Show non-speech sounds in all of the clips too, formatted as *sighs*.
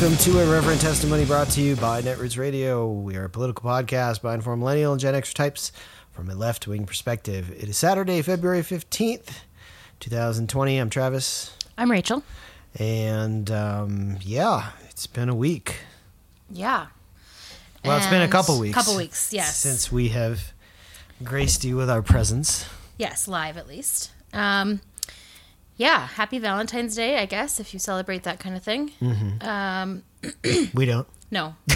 welcome to Irreverent Testimony brought to you by Netroots Radio. We are a political podcast by informed millennial and Gen X types from a left wing perspective. It is Saturday, February 15th, 2020. I'm Travis. I'm Rachel. And um, yeah, it's been a week. Yeah. Well, it's been a couple weeks. Couple weeks, yes. Since we have graced you with our presence. yes, live at least. Um, yeah, happy Valentine's Day, I guess, if you celebrate that kind of thing. Mm-hmm. Um, *coughs* We don't. *coughs* no, *laughs*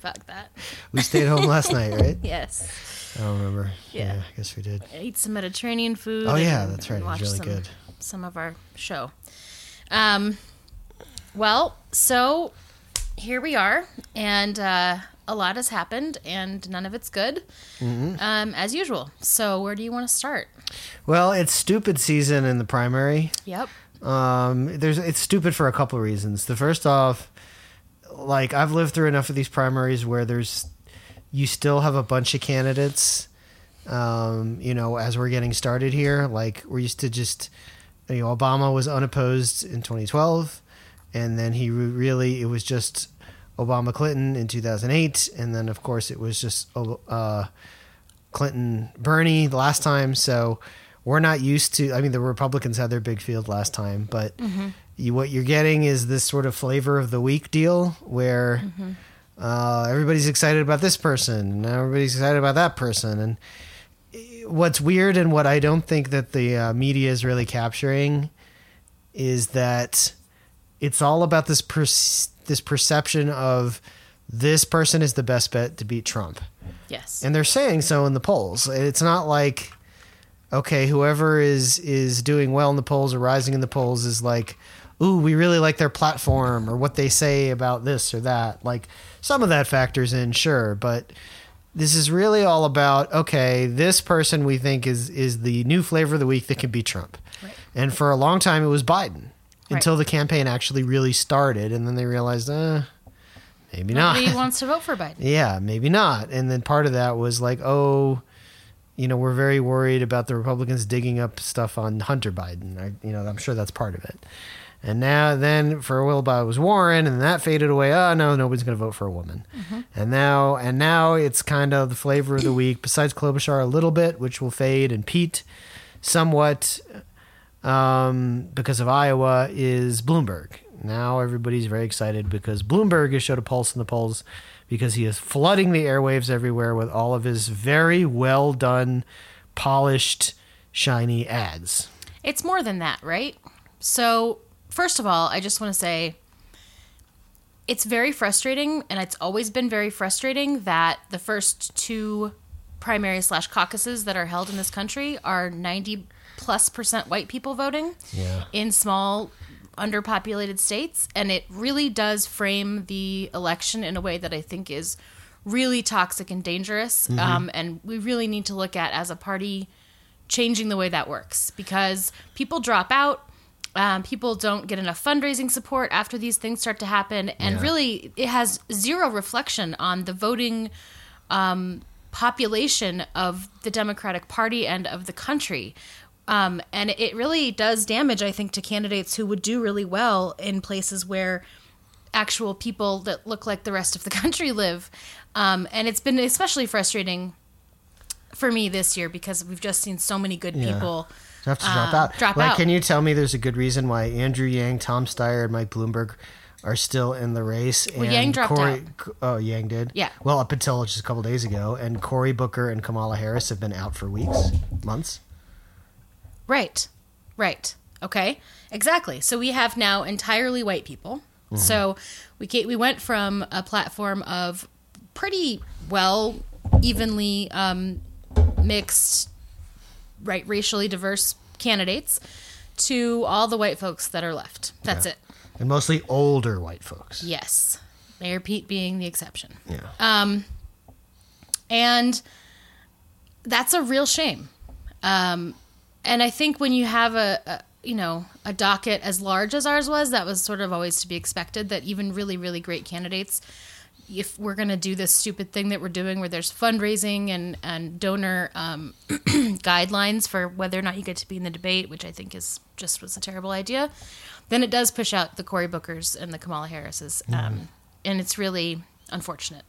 fuck that. We stayed home last night, *laughs* right? Yes, I don't remember. Yeah. I guess we did. eat some Mediterranean food. Oh, yeah, and- that's right. It was really some, good. Some of our show. Um, well, so here we are, and uh, a lot has happened, and none of it's good, Mm-hmm. um, as usual. So, where do you want to start? Well, it's stupid season in the primary. Yep. Um, there's it's stupid for a couple of reasons. The first off, like I've lived through enough of these primaries where there's you still have a bunch of candidates. Um, you know, as we're getting started here, like we're used to just you know Obama was unopposed in 2012, and then he re- really it was just Obama Clinton in 2008, and then of course it was just uh, Clinton Bernie the last time. So we're not used to. I mean, the Republicans had their big field last time, but you, what you're getting is this sort of flavor of the week deal where uh, everybody's excited about this person and everybody's excited about that person. And what's weird and what I don't think that the uh, media is really capturing is that it's all about this per- this perception of this person is the best bet to beat Trump. Yes. And they're saying so in the polls. It's not like okay, whoever is is doing well in the polls or rising in the polls is like, ooh, we really like their platform or what they say about this or that. Like some of that factors in, sure, but this is really all about okay, this person we think is is the new flavor of the week that can beat Trump. Right. And for a long time it was Biden Right. until the campaign actually really started and then they realized, uh, maybe not. Nobody wants to vote for Biden. *laughs* Yeah, maybe not. And then part of that was like, oh, you know, we're very worried about the Republicans digging up stuff on Hunter Biden. I, you know, I'm sure that's part of it. And now, then for a while, it was Warren, and that faded away. Oh no, nobody's going to vote for a woman. And now, and now it's kind of the flavor of the week. Besides Klobuchar, a little bit, which will fade, and Pete, somewhat, um, because of Iowa, is Bloomberg. Now everybody's very excited because Bloomberg has showed a pulse in the polls because he is flooding the airwaves everywhere with all of his very well done, polished, shiny ads. It's more than that, right? So, first of all, I just want to say it's very frustrating, and it's always been very frustrating that the first two primary slash caucuses that are held in this country are 90 plus percent white people voting Yeah. in small underpopulated states and it really does frame the election in a way that i think is really toxic and dangerous um, and we really need to look at as a party changing the way that works because people drop out um, people don't get enough fundraising support after these things start to happen and Yeah. really it has zero reflection on the voting um, population of the democratic party and of the country um, and it really does damage i think to candidates who would do really well in places where actual people that look like the rest of the *laughs* country live um, and it's been especially frustrating for me this year because we've just seen so many good Yeah. people You have to drop uh, out. drop like, out. can you tell me there's a good reason why Andrew Yang, Tom Steyer, and Mike Bloomberg are still in the race? Well, and Yang dropped Cory, Oh, Yang did. Yeah. Well, up until just a couple days ago, and Cory Booker and Kamala Harris have been out for weeks, months. Right. Right. Okay. Exactly. So we have now entirely white people. So we ca- we went from a platform of pretty well evenly um, mixed, right, racially diverse candidates to all the white folks that are left. That's it. And mostly older white folks. Yes. Mayor Pete being the exception. Yeah. Um, and that's a real shame. Um, and I think when you have a, a you know a docket as large as ours was, that was sort of always to be expected. That even really really great candidates if we're going to do this stupid thing that we're doing where there's fundraising and, and donor um, *clears throat* guidelines for whether or not you get to be in the debate, which I think is just was a terrible idea, then it does push out the Cory Bookers and the Kamala Harrises. Um, and it's really unfortunate.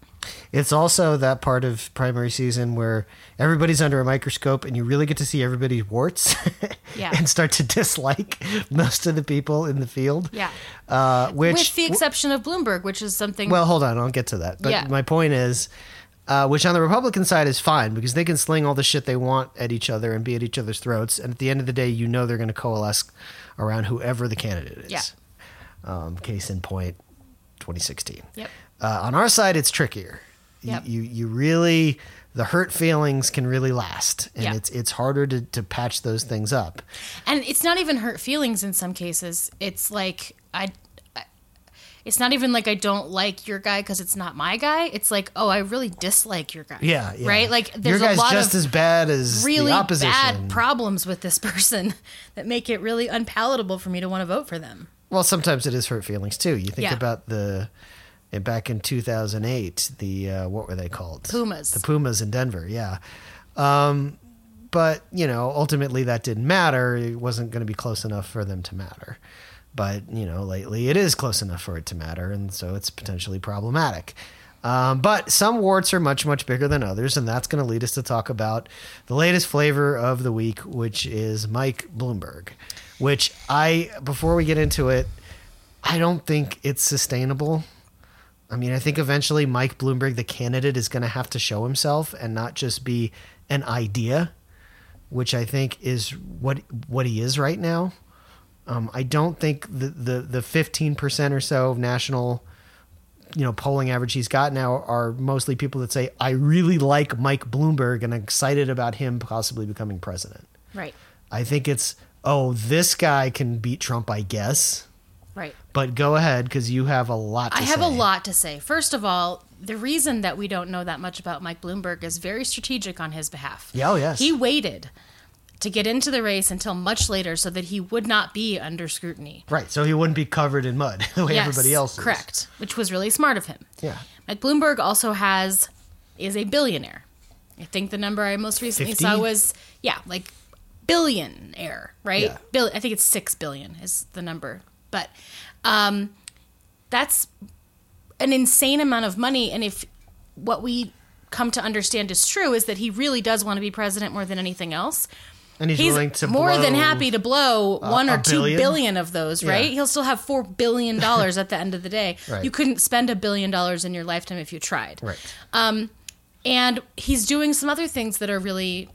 It's also that part of primary season where everybody's under a microscope and you really get to see everybody's warts *laughs* Yeah. and start to dislike most of the people in the field. Yeah. Uh, which, With the exception of Bloomberg, which is something. well, hold on, I'll get to that. But Yeah. my point is, uh, which on the Republican side is fine because they can sling all the shit they want at each other and be at each other's throats. And at the end of the day, you know they're going to coalesce around whoever the candidate is. Yeah. Um, case in point, 2016. Yep. Uh, on our side, it's trickier. You- Yep. You, you really the hurt feelings can really last, and Yeah. it's it's harder to, to patch those things up. and it's not even hurt feelings in some cases. It's like I, I it's not even like I don't like your guy because it's not my guy. It's like oh, I really dislike your guy. Yeah, yeah. right. Like Your there's a lot just of as bad as really the opposition. bad problems with this *laughs* person that make it really unpalatable for me to want to vote for them. Well, sometimes it is hurt feelings too. You think Yeah. about the eh, back in 2008, the uh, what were they called? Pumas. The Pumas in Denver. Yeah. Um, but you know, ultimately that didn't matter. It wasn't going to be close enough for them to matter. But you know, lately it is close enough for it to matter, and so it's potentially problematic. Um, but some warts are much, much bigger than others, and that's going to lead us to talk about the latest flavor of the week, which is Mike Bloomberg. Which I, before we get into it, I don't think it's sustainable. I mean, I think eventually Mike Bloomberg, the candidate, is going to have to show himself and not just be an idea, which I think is what what he is right now. Um, I don't think the the the fifteen percent or so of national, you know, polling average he's got now are mostly people that say I really like Mike Bloomberg and I'm excited about him possibly becoming president. Right. I think it's oh this guy can beat Trump, I guess. Right. But go ahead because you have a lot. to I have a say. lot to say. First of all, the reason that we don't know that much about Mike Bloomberg is very strategic on his behalf. Yeah, oh, yes. He waited to get into the race until much later so that he would not be under scrutiny. Right, so he wouldn't be covered in mud *laughs* the way Yes, everybody else is. Correct, which was really smart of him. Yeah. Mike Bloomberg also has is a billionaire. I think the number I most recently 50? saw was yeah, like billionaire, right? Yeah. Bill, I think it's six billion is the number, but um, that's an insane amount of money. And if what we come to understand is true, is that he really does want to be president more than anything else. And he's, He's willing to more than happy to blow one a or two billion? billion of those, right? Yeah. He'll still have four billion dollars *laughs* at the end of the day. Right. You couldn't spend a billion dollars in your lifetime if you tried. Right. And he's doing some other things that are really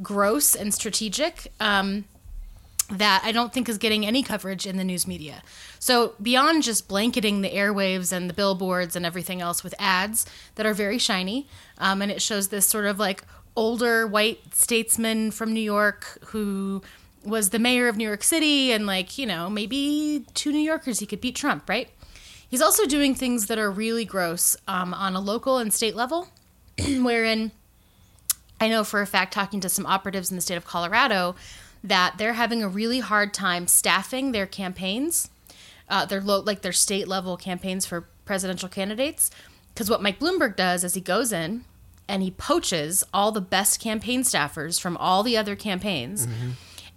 gross and strategic um, that I don't think is getting any coverage in the news media. So beyond just blanketing the airwaves and the billboards and everything else with ads that are very shiny, um, and it shows this sort of like older white statesman from New York who was the mayor of New York City and like you know maybe two New Yorkers he could beat Trump, right? He's also doing things that are really gross um, on a local and state level, *clears throat* wherein I know for a fact, talking to some operatives in the state of Colorado, that they're having a really hard time staffing their campaigns, uh, their lo- like their state level campaigns for presidential candidates. Because what Mike Bloomberg does is he goes in and he poaches all the best campaign staffers from all the other campaigns.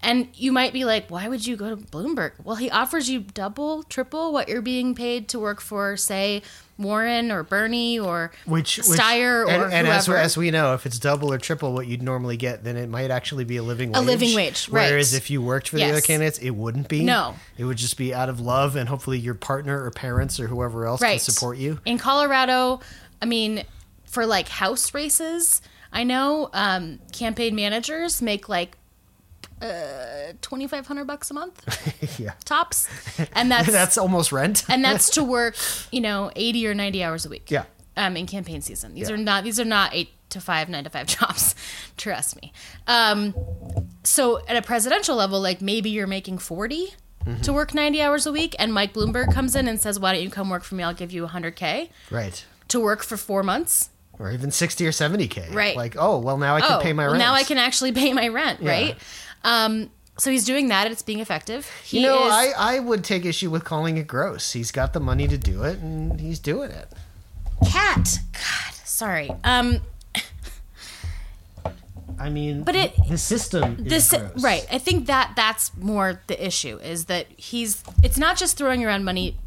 And you might be like, why would you go to Bloomberg? Well, he offers you double, triple what you're being paid to work for, say, Warren or Bernie or Which, which Steyer or and, and as, as we know, if it's double or triple what you'd normally get, then it might actually be a living wage. A living wage, right. Whereas if you worked for the other candidates, it wouldn't be. No. it would just be out of love, and hopefully your partner or parents or whoever else can support you. In Colorado, I mean, for like house races, I know um, campaign managers make like uh, twenty five hundred bucks a month *laughs* yeah, tops, *laughs* and that's, that's almost rent. and that's *laughs* to work, you know, eighty or ninety hours a week. Yeah. Um, in campaign season, these Yeah. are not these are not eight to five, nine to five jobs. Trust me. Um, so at a presidential level, like maybe you're making 40 Mm-hmm. to work ninety hours a week, and Mike Bloomberg comes in and says, "Why don't you come work for me? I'll give you hundred k right, to work for four months." or even sixty or seventy k. Right. Like, oh well, now I can oh, pay my rent. now I can actually pay my rent, right? Um, so he's doing that. And it's being effective. He You know, is, I, I would take issue with calling it gross. He's got the money to do it, and he's doing it. cat. God, sorry. Um, I mean, But it- the system is this gross. right. I think that that's more the issue is that he's. It's not just throwing around money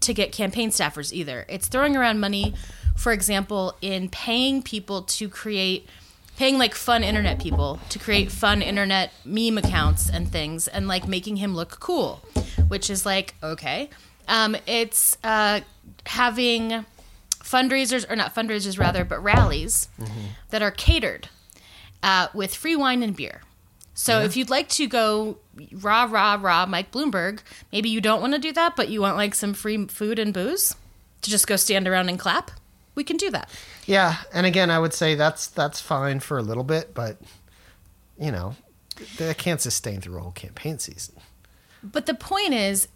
to get campaign staffers either. It's throwing around money, for example, in paying people to create. Paying like fun internet people to create fun internet meme accounts and things, and like making him look cool, which is like okay. Um, it's uh, having fundraisers or not fundraisers rather, but rallies that are catered uh, with free wine and beer. So if you'd like to go rah rah rah Mike Bloomberg, maybe you don't want to do that, but you want like some free food and booze to just go stand around and clap. We can do that. Yeah, and again, I would say that's that's fine for a little bit, but you know, that can't sustain through a whole campaign season. But the point is,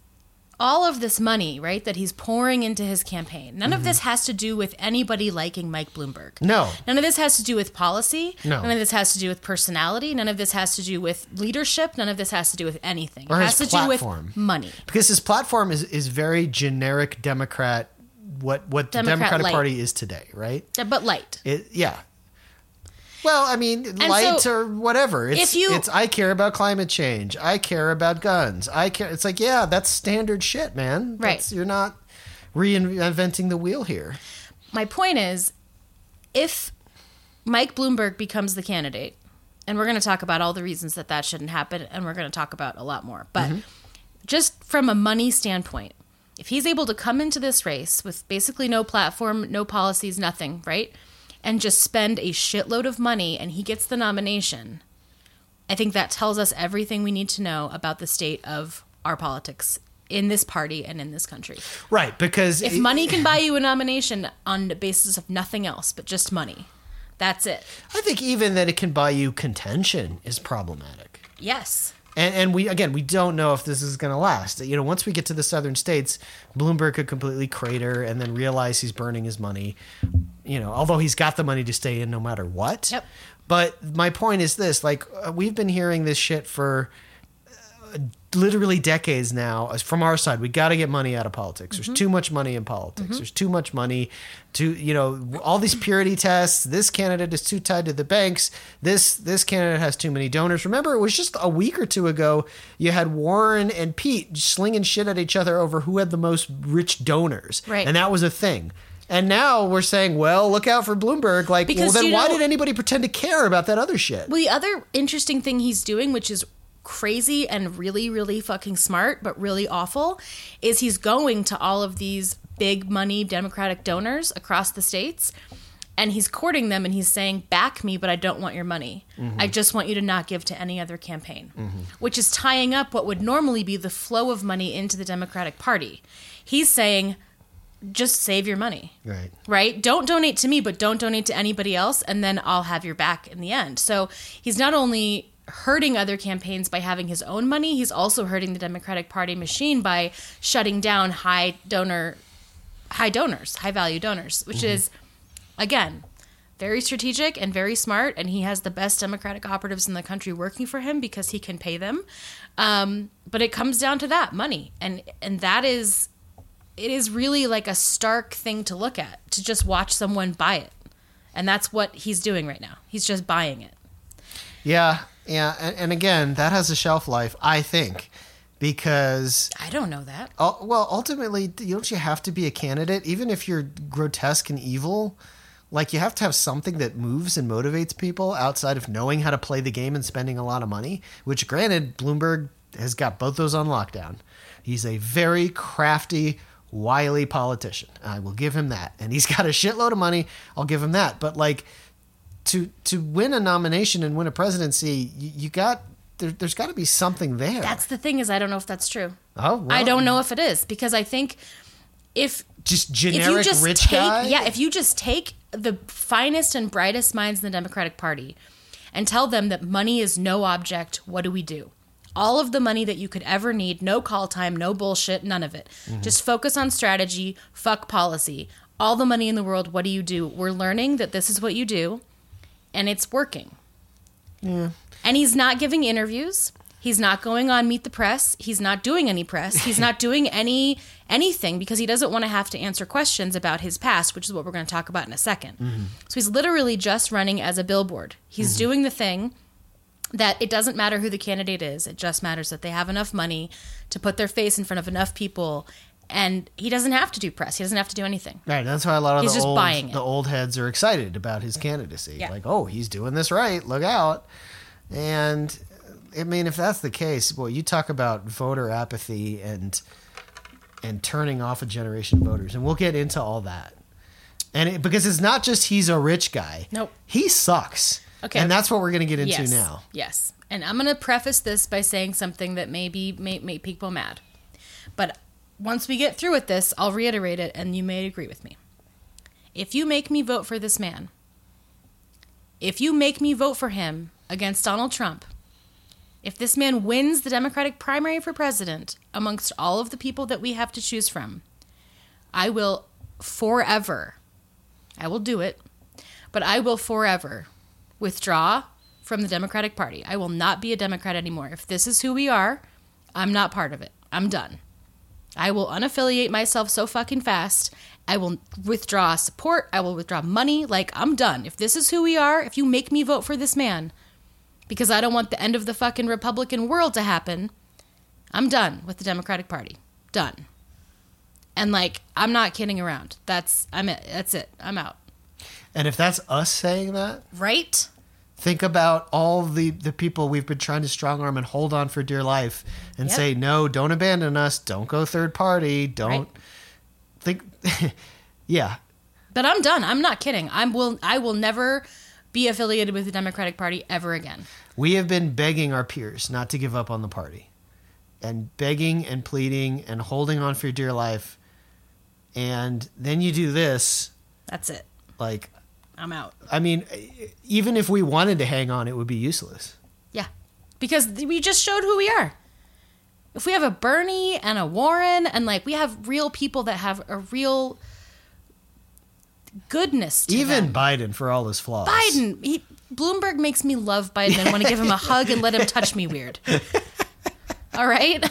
all of this money, right, that he's pouring into his campaign, none of this has to do with anybody liking Mike Bloomberg. Mm-hmm. No, None of this has to do with policy. No. None of this has to do with personality. None of this has to do with leadership. None of this has to do with anything. Or it his has to do platform. with money. because his platform is is very generic Democrat. What what the Democratic light. Party is today, right? But light. It yeah. Well, I mean, light so, or whatever. It's, if you- it's I care about climate change. I care about guns. I care. It's like yeah, that's standard shit, man. Right. That's, you're not reinventing the wheel here. My point is, if Mike Bloomberg becomes the candidate, and we're going to talk about all the reasons that that shouldn't happen, and we're going to talk about a lot more. But mm-hmm. just from a money standpoint, if he's able to come into this race with basically no platform, no policies, nothing, right? And just spend a shitload of money and he gets the nomination, I think that tells us everything we need to know about the state of our politics in this party and in this country. Right, because If it- money can buy *laughs* you a nomination on the basis of nothing else but just money, that's it. I think even that it can buy you contention is problematic. Yes. And, and we again we don't know if this is going to last. You know, once we get to the southern states, Bloomberg could completely crater and then realize he's burning his money. You know, although he's got the money to stay in no matter what. Yep. But my point is this: like uh, we've been hearing this shit for uh, literally decades now from our side we got to get money out of politics there's too much money in politics mm-hmm. there's too much money to you know all these purity tests this candidate is too tied to the banks this this candidate has too many donors remember it was just a week or two ago you had warren and pete slinging shit at each other over who had the most rich donors Right. and that was a thing and now we're saying, well, look out for Bloomberg. Like, Because, well, then why know- did anybody pretend to care about that other shit? Well, the other interesting thing he's doing, which is crazy and really, really fucking smart, but really awful, is he's going to all of these big money Democratic donors across the states. And he's courting them and he's saying, back me, but I don't want your money. I mm-hmm. just want you to not give to any other campaign, mm-hmm. which is tying up what would normally be the flow of money into the Democratic Party. He's saying, just save your money Right. right? Don't donate to me, but don't donate to anybody else, and then I'll have your back in the end. So he's not only hurting other campaigns by having his own money, he's also hurting the Democratic Party machine by shutting down high donor, high donors, high value donors, which is, again, very strategic and very smart. And he has the best Democratic operatives in the country working for him because he can pay them. Um, but it comes down to that money, and and that is it is really like a stark thing to look at to just watch someone buy it. And that's what he's doing right now. He's just buying it. Yeah, yeah, and, and again, that has a shelf life, I think, because i don't know that uh, well, ultimately, don't you have to be a candidate, even if you're grotesque and evil? Like you have to have something that moves and motivates people outside of knowing how to play the game and spending a lot of money. Which, granted, Bloomberg has got both those on lockdown. He's a very crafty, wily politician. I will give him that, and he's *laughs* got a shitload of money. I'll give him that. But like to to win a nomination and win a presidency, you, you got there, there's got to be something there. that's the thing is i don't know if that's true. Oh, well, i don't know if it is because i think if Just if generic you just rich take guy. yeah if you just take the finest and brightest minds in the democratic party and tell them that money is no object what do we do? All of the money that you could ever need no call time no bullshit none of it. Mm-hmm. just focus on strategy fuck policy. All the money in the world what do you do? We're learning that this is what you do and it's working Yeah. and he's not giving interviews He's not going on Meet the Press. He's not doing any press. He's not *laughs* doing any anything because he doesn't want to have to answer questions about his past, which is what we're going to talk about in a 2nd mm-hmm. So he's literally just running as a billboard. He's mm-hmm. doing the thing that it doesn't matter who the candidate is. It just matters that they have enough money to put their face in front of enough people and he doesn't have to do press. He doesn't have to do anything. Right, that's why a lot of He's the just old buying the old heads are excited about his candidacy. Yeah. Like, oh, he's doing this right. Look out! And I mean, if that's the case, well, you talk about voter apathy and and turning off a generation of voters, and we'll get into all that. And it, because it's not just he's a rich guy. Nope. he sucks. Okay. and that's what we're going to get into yes. now. Yes. And I'm going to preface this by saying something that maybe may make people mad. But once we get through with this, I'll reiterate it and you may agree with me. If you make me vote for this man, if you make me vote for him against Donald Trump, if this man wins the Democratic primary for president amongst all of the people that we have to choose from, I will forever, I will do it, but I will forever withdraw from the Democratic Party. I will not be a Democrat anymore. If this is who we are, I'm not part of it. I'm done. I will unaffiliate myself so fucking fast. I will withdraw support. I will withdraw money. Like, I'm done. If this is who we are, if you make me vote for this man, because I don't want the end of the fucking Republican world to happen, I'm done with the Democratic Party. Done. And like, I'm not kidding around. That's I'm it. That's it. I'm out. And if that's us saying that, Right? Think about all the the people we've been trying to strong arm and hold on for dear life and Yep. say no don't abandon us don't go third party don't Right. think *laughs* yeah But I'm done. I'm not kidding. I will I will never be affiliated with the Democratic Party ever again. we have been begging our peers not to give up on the party and begging and pleading and holding on for dear life and then you do this That's it. like I'm out. i mean even if we wanted to hang on it would be useless Yeah. Because we just showed who we are. If we have a Bernie and a Warren and like we have real people that have a real goodness to even them. biden for all his flaws Biden, he, Bloomberg makes me love Biden and want to give him a hug and let him touch me weird. *laughs* All right?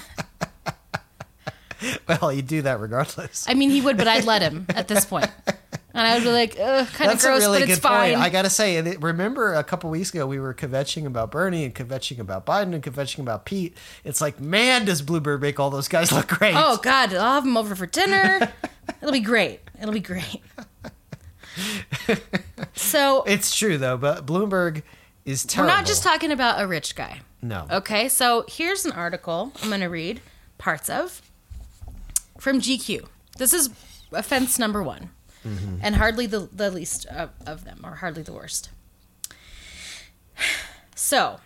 well you do that regardless I mean, he would, but I'd let him at this point. *laughs* And I would be like, ugh, kind of That's gross, a really but good it's fine. point. I gotta say, it, remember a couple weeks ago we were kvetching about Bernie and kvetching about Biden and kvetching about Pete. It's like, man, does Bloomberg make all those guys look great? Oh God, I'll have them over for dinner. *laughs* It'll be great. It'll be great. *laughs* So it's true though. But Bloomberg is terrible. we're not just talking about a rich guy. no. Okay, so here's an article I'm going to read parts of from GQ. This is offense number one, and hardly the, the least of, of them, or hardly the worst. *sighs* So,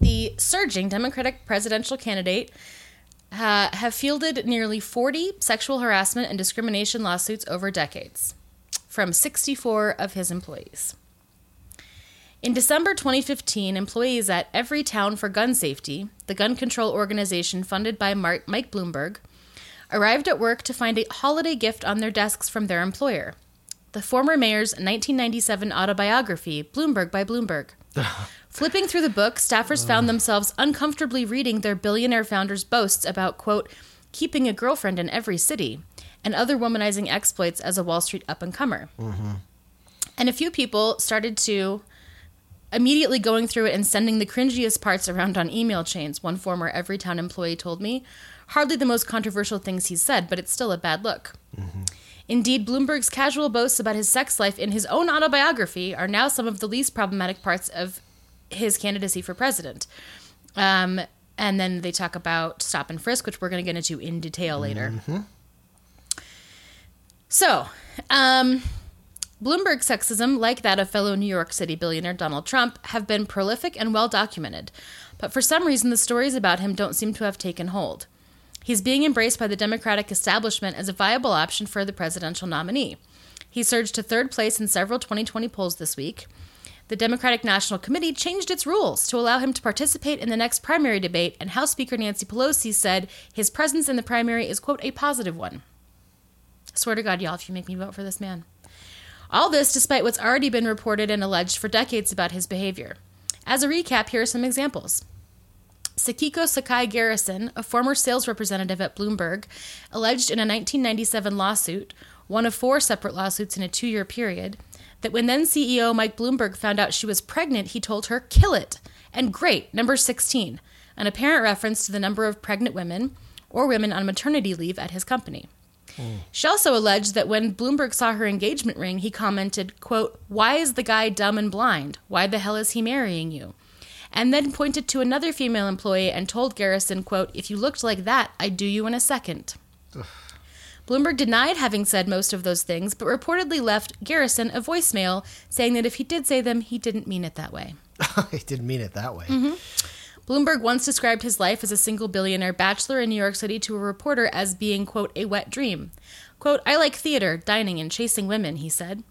the surging Democratic presidential candidate uh, have fielded nearly 40 sexual harassment and discrimination lawsuits over decades from 64 of his employees. In December 2015, employees at Everytown for Gun Safety, the gun control organization funded by Mark, Mike Bloomberg, arrived at work to find a holiday gift on their desks from their employer the former mayor's 1997 autobiography, Bloomberg by Bloomberg. *laughs* Flipping through the book, staffers found themselves uncomfortably reading their billionaire founder's boasts about, quote, keeping a girlfriend in every city and other womanizing exploits as a Wall Street up and comer. Mm-hmm. And a few people started to immediately going through it and sending the cringiest parts around on email chains. One former Everytown employee told me, hardly the most controversial things he's said, but it's still a bad look. Indeed, Bloomberg's casual boasts about his sex life in his own autobiography are now some of the least problematic parts of his candidacy for president. Um, and then they talk about stop and frisk, which we're going to get into in detail later. So, um, Bloomberg sexism, like that of fellow New York City billionaire Donald Trump, have been prolific and well documented. But for some reason, the stories about him don't seem to have taken hold. He's being embraced by the Democratic establishment as a viable option for the presidential nominee. He surged to third place in several 2020 polls this week. The Democratic National Committee changed its rules to allow him to participate in the next primary debate, and House Speaker Nancy Pelosi said his presence in the primary is, quote, a positive one. I Swear to God, y'all, if you make me vote for this man. All this despite what's already been reported and alleged for decades about his behavior. As a recap, here are some examples. Sekiko Sakai Garrison, a former sales representative at Bloomberg, alleged in a 1997 lawsuit, one of four separate lawsuits in a two year period, that when then CEO Mike Bloomberg found out she was pregnant, he told her, kill it. And great, number 16, an apparent reference to the number of pregnant women or women on maternity leave at his company. Hmm. She also alleged that when Bloomberg saw her engagement ring, he commented, quote, Why is the guy dumb and blind? Why the hell is he marrying you? And then pointed to another female employee and told Garrison, quote, If you looked like that, I'd do you in a second. Bloomberg denied having said most of those things, but reportedly left Garrison a voicemail saying that if he did say them, he didn't mean it that way. *laughs* he didn't mean it that way. Mm-hmm. Bloomberg once described his life as a single billionaire bachelor in New York City to a reporter as being, quote, a wet dream. Quote, I like theater, dining, and chasing women, he said.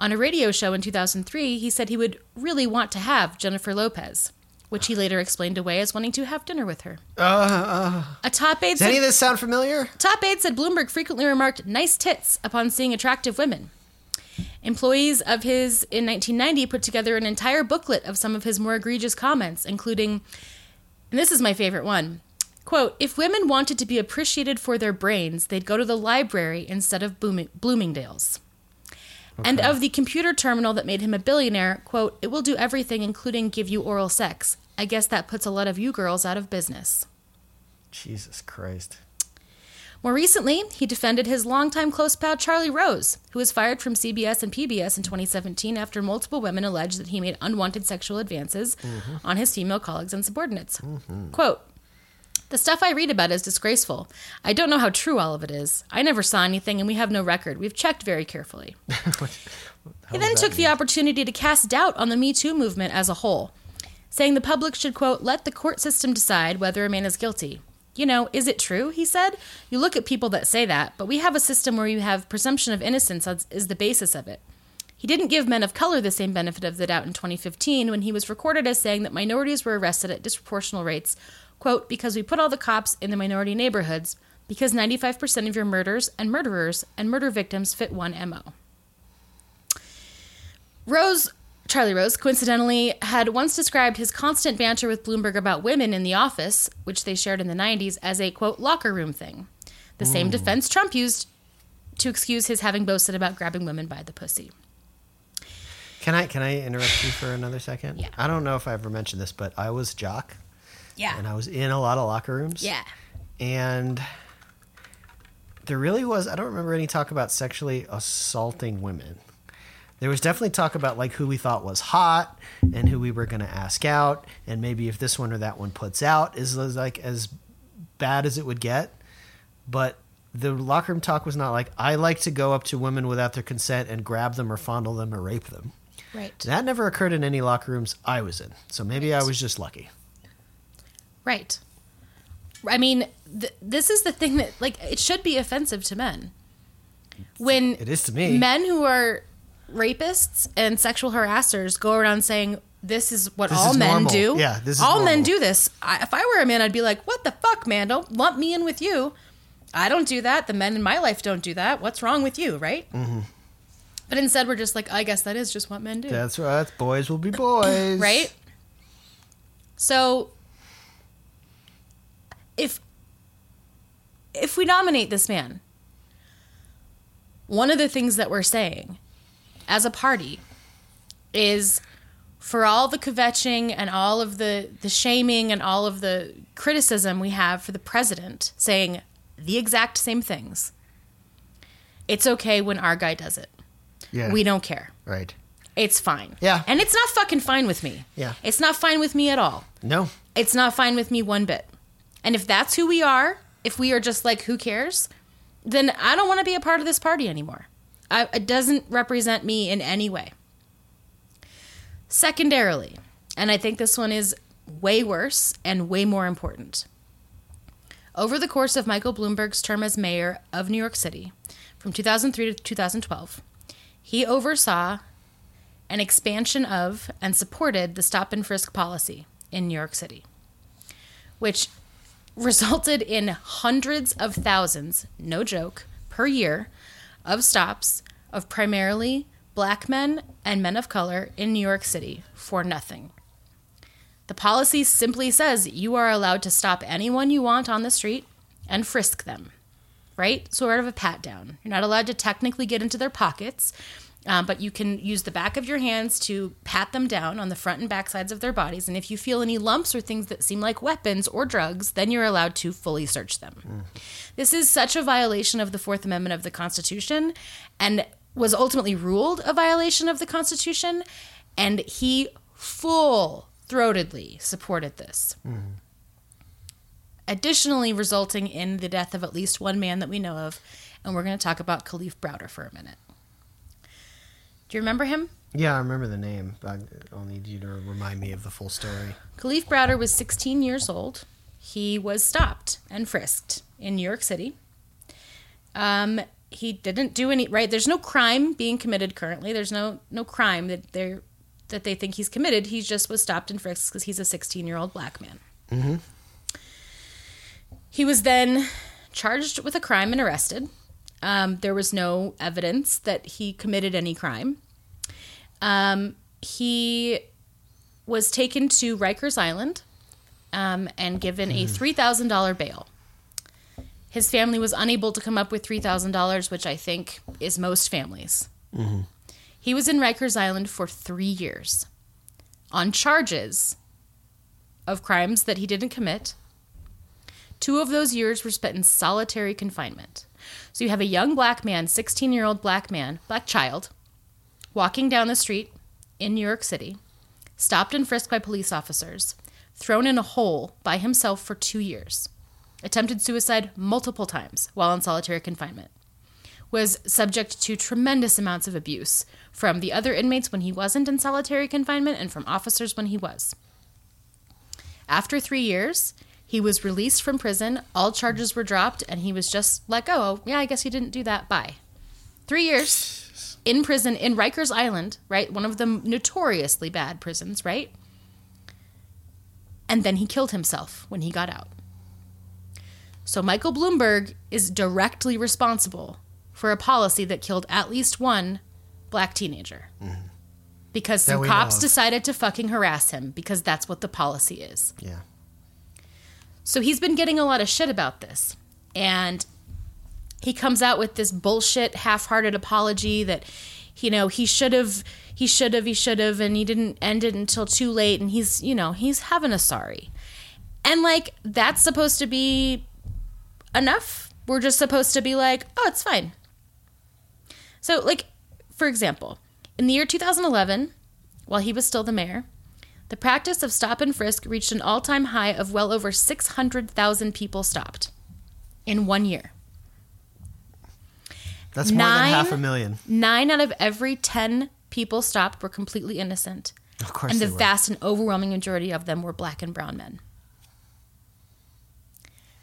On a radio show in 2003, he said he would really want to have Jennifer Lopez, which he later explained away as wanting to have dinner with her. Uh, uh. a top aide Does any said, of this sound familiar? top aide said Bloomberg frequently remarked nice tits upon seeing attractive women. Employees of his in 1990 put together an entire booklet of some of his more egregious comments, including, and this is my favorite one. Quote, if women wanted to be appreciated for their brains, they'd go to the library instead of Blooming- Bloomingdale's. And of the computer terminal that made him a billionaire, quote, it will do everything, including give you oral sex. I guess that puts a lot of you girls out of business. Jesus Christ. More recently, he defended his longtime close pal Charlie Rose, who was fired from CBS and PBS in 2017 after multiple women alleged that he made unwanted sexual advances mm-hmm. on his female colleagues and subordinates. Mm-hmm. Quote, the stuff I read about is disgraceful. I don't know how true all of it is. I never saw anything and we have no record. We've checked very carefully. *laughs* he then took the opportunity to cast doubt on the Me Too movement as a whole, saying the public should, quote, let the court system decide whether a man is guilty. You know, is it true? He said. You look at people that say that, but we have a system where you have presumption of innocence as is the basis of it. He didn't give men of color the same benefit of the doubt in 2015 when he was recorded as saying that minorities were arrested at disproportional rates, quote, because we put all the cops in the minority neighborhoods, because 95% of your murders and murderers and murder victims fit one MO. Rose, Charlie Rose, coincidentally, had once described his constant banter with Bloomberg about women in the office, which they shared in the 90s, as a quote, locker room thing. The same hmm. defense Trump used to excuse his having boasted about grabbing women by the pussy. Can I can I interrupt you for another second? Yeah. I don't know if I ever mentioned this, but I was jock Yeah. and I was in a lot of locker rooms. Yeah. And there really was I don't remember any talk about sexually assaulting women. There was definitely talk about like who we thought was hot and who we were going to ask out and maybe if this one or that one puts out is is like as bad as it would get. But the locker room talk was not like I like to go up to women without their consent and grab them or fondle them or rape them. Right. That never occurred in any locker rooms I was in. So maybe I was just lucky. Right. I mean, th- this is the thing that, like, it should be offensive to men. When It is to me. men who are rapists and sexual harassers go around saying, this is what This all is men normal. do. Yeah, this is all men do this. I, if I were a man, I'd be like, "What the fuck, man? Don't lump me in with you. I don't do that. The men in my life don't do that. What's wrong with you, right?" Mm-hmm. But instead, we're just like, "I guess that is just what men do." That's right. Boys will be boys. *laughs* right? So if if we nominate this man, one of the things that we're saying as a party is for all the kvetching and all of the the shaming and all of the criticism we have for the president saying the exact same things. It's okay when our guy does it. Yeah. We don't care. Right. It's fine. Yeah. And it's not fucking fine with me. Yeah. It's not fine with me at all. No. It's not fine with me one bit. And if that's who we are, if we are just like, who cares? Then I don't want to be a part of this party anymore. I, it doesn't represent me in any way. Secondarily, and I think this one is way worse and way more important. Over the course of Michael Bloomberg's term as mayor of New York City, from 2003 to 2012, he oversaw an expansion of and supported the stop and frisk policy in New York City, which resulted in hundreds of thousands, no joke, per year of stops of primarily black men and men of color in New York City for nothing. The policy simply says you are allowed to stop anyone you want on the street and frisk them, right? Sort of a pat down. You're not allowed to technically get into their pockets, um, but you can use the back of your hands to pat them down on the front and back sides of their bodies. And if you feel any lumps or things that seem like weapons or drugs, then you're allowed to fully search them. This is such a violation of the Fourth Amendment of the Constitution and was ultimately ruled a violation of the Constitution. And he full throatedly supported this. Additionally, resulting in the death of at least one man that we know of. And we're going to talk about Kalief Browder for a minute. Do you remember him? Yeah, I remember the name, but I'll need you to remind me of the full story. Kalief Browder was 16 years old. He was stopped and frisked in New York City. Um, he didn't do any right. There's no crime being committed currently. There's no no crime that they're that they think he's committed. He just was stopped and frisked because he's a 16 year old black man. He was then charged with a crime and arrested. Um, there was no evidence that he committed any crime. Um, he was taken to Rikers Island um, and given a $3,000 bail. His family was unable to come up with $3,000, which I think is most families. He was in Rikers Island for three years on charges of crimes that he didn't commit. Two of those years were spent in solitary confinement. So you have a young black man, 16 year old black man, black child, walking down the street in New York City, stopped and frisked by police officers, thrown in a hole by himself for two years, attempted suicide multiple times while in solitary confinement, was subject to tremendous amounts of abuse from the other inmates when he wasn't in solitary confinement and from officers when he was. After three years, he was released from prison, all charges were dropped, and he was just let go. Oh, yeah, I guess he didn't do that. Bye. Three years in prison in Rikers Island, right? One of the notoriously bad prisons, right? And then he killed himself when he got out. So Michael Bloomberg is directly responsible for a policy that killed at least one black teenager. Because That some cops decided to fucking harass him because that's what the policy is. Yeah. So he's been getting a lot of shit about this. And he comes out with this bullshit half-hearted apology that you know, he should have he should have he should have and he didn't end it until too late and he's, you know, he's having a sorry. And like that's supposed to be enough. We're just supposed to be like, "Oh, it's fine." So like for example, in the year 2011, while he was still the mayor, the practice of stop and frisk reached an all time high of well over 600,000 people stopped in one year. That's more Nine- than half a million. Nine out of every 10 people stopped were completely innocent. Of course And the vast and overwhelming majority of them were black and brown men.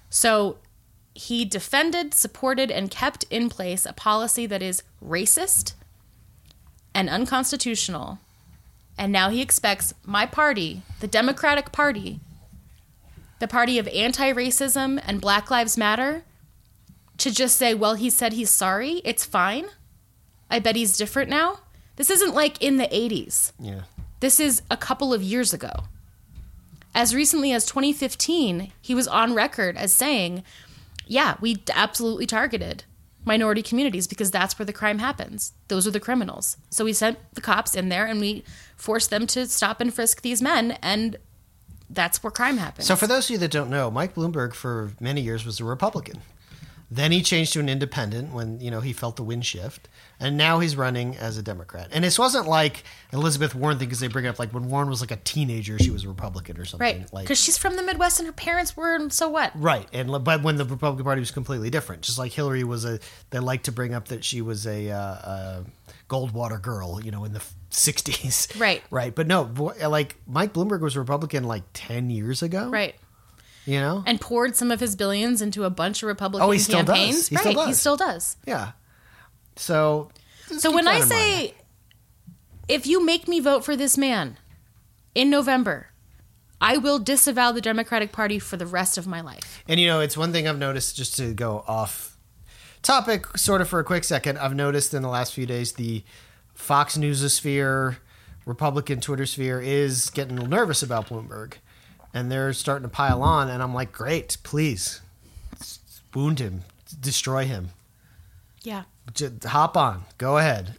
So he defended, supported, and kept in place a policy that is racist and unconstitutional. And now he expects my party, the Democratic Party, the party of anti racism and Black Lives Matter, to just say, well, he said he's sorry. It's fine. I bet he's different now. This isn't like in the 80s. Yeah. This is a couple of years ago. As recently as 2015, he was on record as saying, Yeah, we absolutely targeted minority communities because that's where the crime happens. Those are the criminals. So we sent the cops in there and we forced them to stop and frisk these men, and that's where crime happens. So, for those of you that don't know, Mike Bloomberg for many years was a Republican. Then he changed to an independent when you know he felt the wind shift, and now he's running as a Democrat. And this wasn't like Elizabeth Warren thing because they bring it up like when Warren was like a teenager, she was a Republican or something. right. Like Because she's from the Midwest and her parents were, and so what? Right, and but when the Republican Party was completely different, just like Hillary was a, they like to bring up that she was a, uh, a Goldwater girl, you know, in the '60s. Right. *laughs* right, but no, like Mike Bloomberg was a Republican like ten years ago. Right. You know, And poured some of his billions into a bunch of Republican Oh, he still does. campaigns. He right. still He does. still does. yeah. So, So when I in mind. say, if you make me vote for this man in November, I will disavow the Democratic Party for the rest of my life. And you know, it's one thing I've noticed just to go off topic sort of for a quick second. I've noticed in the last few days the Fox News sphere, Republican Twitter sphere is getting nervous about Bloomberg, and they're starting to pile on. And I'm like, great, please, wound him, destroy him. Yeah. Just hop on. Go ahead.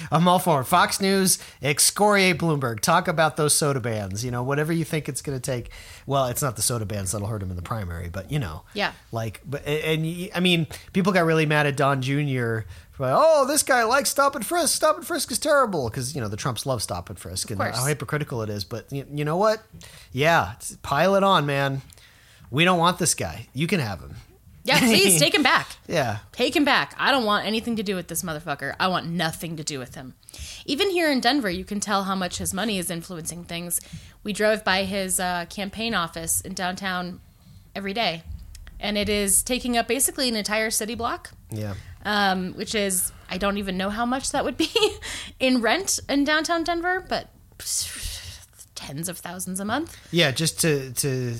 *laughs* I'm all for it. Fox News, excoriate Bloomberg. Talk about those soda bans. You know, whatever you think it's going to take. Well, it's not the soda bans that'll hurt him in the primary, but you know. Yeah. Like, but and, and I mean, people got really mad at Don Jr. Oh, this guy likes stop and frisk. Stop and frisk is terrible because you know the Trumps love stop and frisk and how hypocritical it is. But you, you know what? Yeah, pile it on, man. We don't want this guy. You can have him. Yeah, please *laughs* take him back. Yeah. Take him back. I don't want anything to do with this motherfucker. I want nothing to do with him. Even here in Denver, you can tell how much his money is influencing things. We drove by his uh, campaign office in downtown every day, and it is taking up basically an entire city block, Yeah. Um, which is, I don't even know how much that would be *laughs* in rent in downtown Denver, but *sighs* tens of thousands a month. Yeah, just to to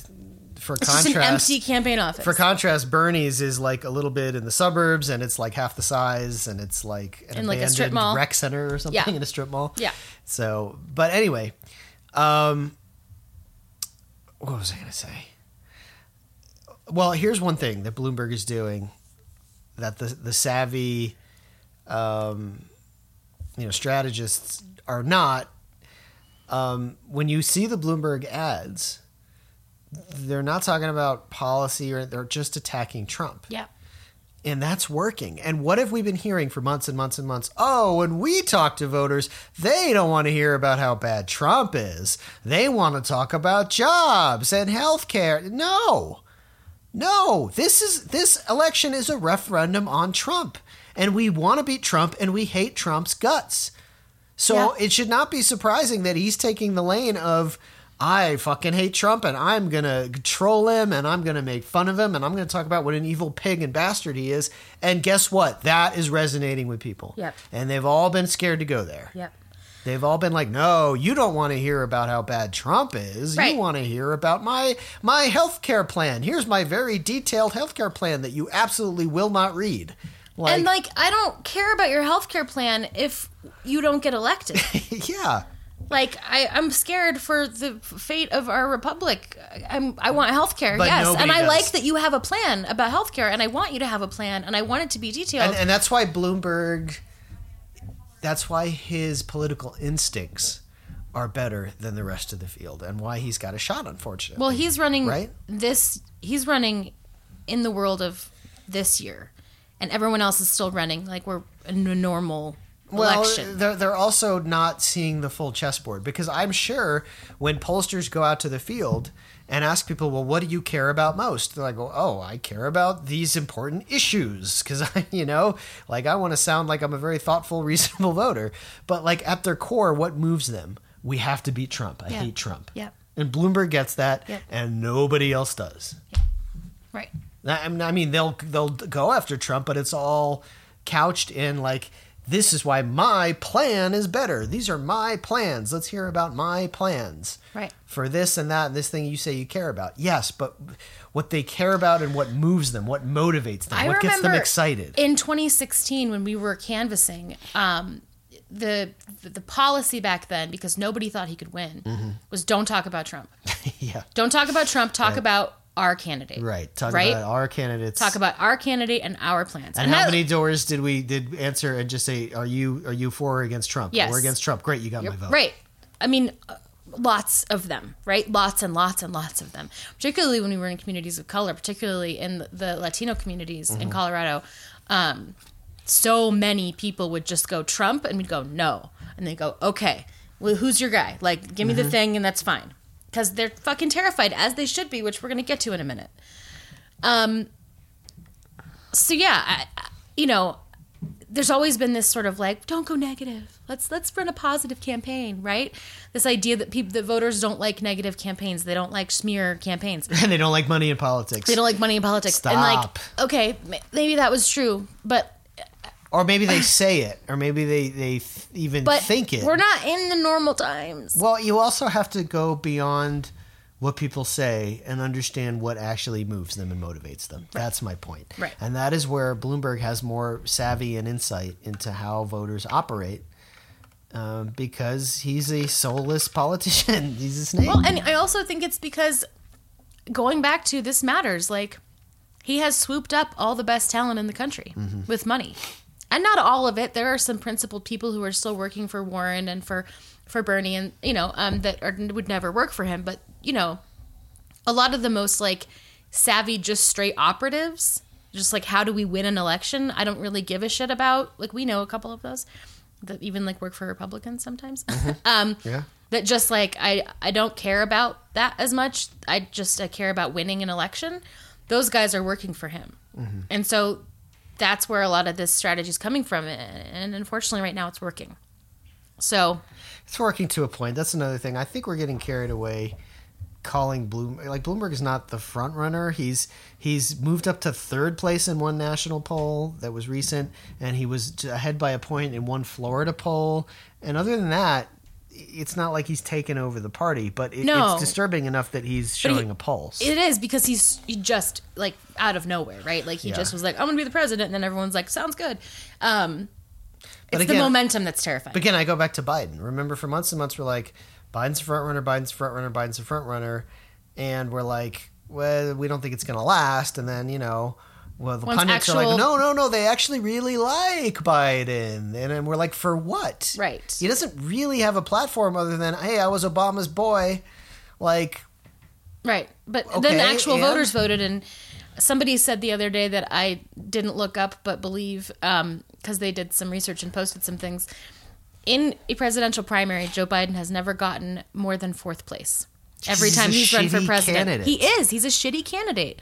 for It's contrast. empty campaign office. for contrast, Bernie's is like a little bit in the suburbs, and it's like half the size, and it's like an In, like, a strip mall. rec center or something Yeah. in a strip mall. Yeah. So, but anyway, um, what was I going to say? Well, here's one thing that Bloomberg is doing that the the savvy, um, you know, strategists are not. Um, when you see the Bloomberg ads, they're not talking about policy or they're just attacking Trump. yeah. And that's working. And what have we been hearing for months and months and months? Oh, when we talk to voters, they don't want to hear about how bad Trump is. They want to talk about jobs and health care. No. No. This is this election is a referendum on Trump. And we want to beat Trump and we hate Trump's guts. So Yeah. it should not be surprising that he's taking the lane of I fucking hate Trump and I'm going to troll him and I'm going to make fun of him and I'm going to talk about what an evil pig and bastard he is. And guess what? That is resonating with people. Yep. And they've all been scared to go there. Yep. They've all been like, "No, you don't want to hear about how bad Trump is. Right. You want to hear about my my healthcare plan. Here's my very detailed healthcare plan that you absolutely will not read." Like, and like, I don't care about your healthcare plan if you don't get elected. *laughs* yeah. like, I, I'm scared for the fate of our republic. I'm, I want healthcare, But yes, and I does. like that you have a plan about healthcare, and I want you to have a plan, and I want it to be detailed. and, and that's why Bloomberg. That's why his political instincts are better than the rest of the field, and why he's got a shot. Unfortunately, well, he's running Right? this. He's running in the world of this year, and everyone else is still running like we're in a normal well, election. they're they're also not seeing the full chessboard because I'm sure when pollsters go out to the field and ask people, well, what do you care about most? They're like, well, oh, I care about these important issues because *laughs* I, you know, like I want to sound like I'm a very thoughtful, *laughs* reasonable voter. But like at their core, what moves them? We have to beat Trump. I Yeah. hate Trump. Yep. And Bloomberg gets that, Yep. and nobody else does. right. I mean, they'll they'll go after Trump, but it's all couched in like this is why my plan is better. These are my plans. Let's hear about my plans. Right. For this and that and this thing you say you care about. Yes, but what they care about and what moves them, what motivates them, I what gets them remember excited. In 2016, when we were canvassing, um, the the policy back then, because nobody thought he could win, Mm-hmm. was don't talk about Trump. *laughs* yeah. Don't talk about Trump. Talk about our candidate. Right. Talk right. about our candidates. talk about our candidate and our plans. and how that- many doors did we did answer and just say, Are you are you for or against Trump? Yes. We're against Trump. Great, you got my vote. Right. I mean, uh, lots of them, right? Lots and lots and lots of them. Particularly when we were in communities of color, particularly in the- the Latino communities Mm-hmm. in Colorado. Um, so many people would just go Trump, and we'd go no, and they go okay. Well, who's your guy? Like, give me Mm-hmm. the thing, and that's fine. Because they're fucking terrified, as they should be, which we're going to get to in a minute. Um. So yeah, I, I- you know, there's always been this sort of like don't go negative let's let's run a positive campaign right this idea that people that voters don't like negative campaigns they don't like smear campaigns *laughs* And they don't like money in politics. they don't like money in politics and like Stop. okay maybe that was true but or maybe they say it, or maybe they they th- even but think it. we're not in the normal times Well, you also have to go beyond what people say and understand what actually moves them and motivates them. That's my point. Right. And that is where Bloomberg has more savvy and insight into how voters operate um, because he's a soulless politician. *laughs* he's a snake. Well, and I also think it's because going back to this matters, like he has swooped up all the best talent in the country with money. And not all of it. There are some principled people who are still working for Warren and for for Bernie and you know, um that are, would never work for him, but you know, a lot of the most like savvy just straight operatives, just like how do we win an election? I don't really give a shit about. Like we know a couple of those that even like work for Republicans sometimes. *laughs* um yeah. that just like I I don't care about that as much. I just I care about winning an election. Those guys are working for him, and so that's where a lot of this strategy is coming from. And unfortunately, right now it's working. So It's working to a point. That's another thing. I think we're getting carried away calling Bloom like Bloomberg is not the front runner. He's he's moved up to third place in one national poll that was recent, and he was ahead by a point in one Florida poll. And other than that, it's not like he's taken over the party. But it, No. it's disturbing enough that he's But he- showing a pulse. it is because he's he just like out of nowhere, right? Like he Yeah. just was like, I'm gonna be the president, and then everyone's like, sounds good. Um, But it's the momentum that's terrifying. But again, I go back to Biden. Remember, for months and months, we're like, Biden's a front runner, Biden's a front runner, Biden's a front runner, and we're like, well, we don't think it's going to last. And then you know, well, the pundits are like, no, no, no, they actually really like Biden, and then we're like, for what? Right. He doesn't really have a platform other than, hey, I was Obama's boy. Like, Right. But Okay, then actual and- voters voted, and somebody said the other day that I didn't look up but believe um, because they did some research and posted some things. In a presidential primary, Joe Biden has never gotten more than fourth place. Every He's time he's run for president, candidate. he is. He's a shitty candidate.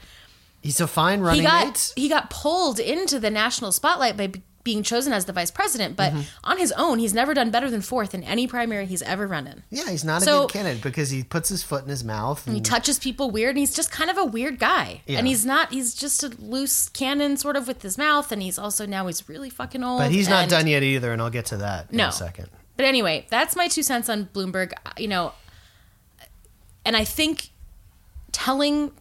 He's a fine He running got mate. he got pulled into the national spotlight by b- being chosen as the vice president, but Mm-hmm. on his own, he's never done better than fourth in any primary he's ever run in. Yeah, he's not a good candidate because he puts his foot in his mouth. He And, touches people weird, and he's just kind of a weird guy. Yeah. And he's not. He's just a loose cannon, sort of with his mouth. And he's also now he's really fucking old. but he's not and- done yet either, and I'll get to that in a second. But anyway, that's my two cents on Bloomberg. You know, and I think telling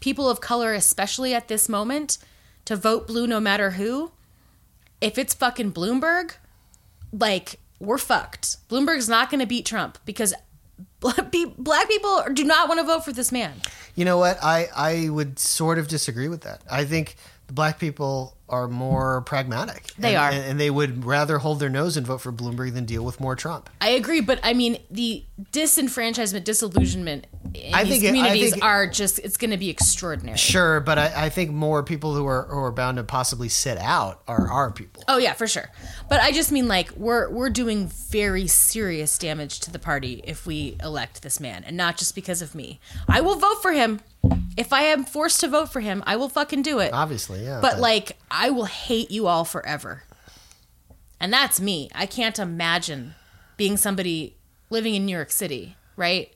people of color, especially at this moment, to vote blue no matter who, if it's fucking Bloomberg, like we're fucked. Bloomberg's not going to beat Trump because *laughs* black people do not want to vote for this man. You know what? I, I would sort of disagree with that. I think black people are more pragmatic. They And- are. And, and they would rather hold their nose and vote for Bloomberg than deal with more Trump. I agree, but I mean the disenfranchisement, disillusionment I think it- I communities think- are just it's going to be extraordinary. Sure, but I, I think more people who are who are bound to possibly sit out are our people. Oh yeah, for sure. But I just mean like we're we're doing very serious damage to the party if we elect this man, and not just because of me. I will vote for him if I am forced to vote for him. I will fucking do it. Obviously, yeah. But like I will hate you all forever. And that's me. I can't imagine being somebody living in New York City, right?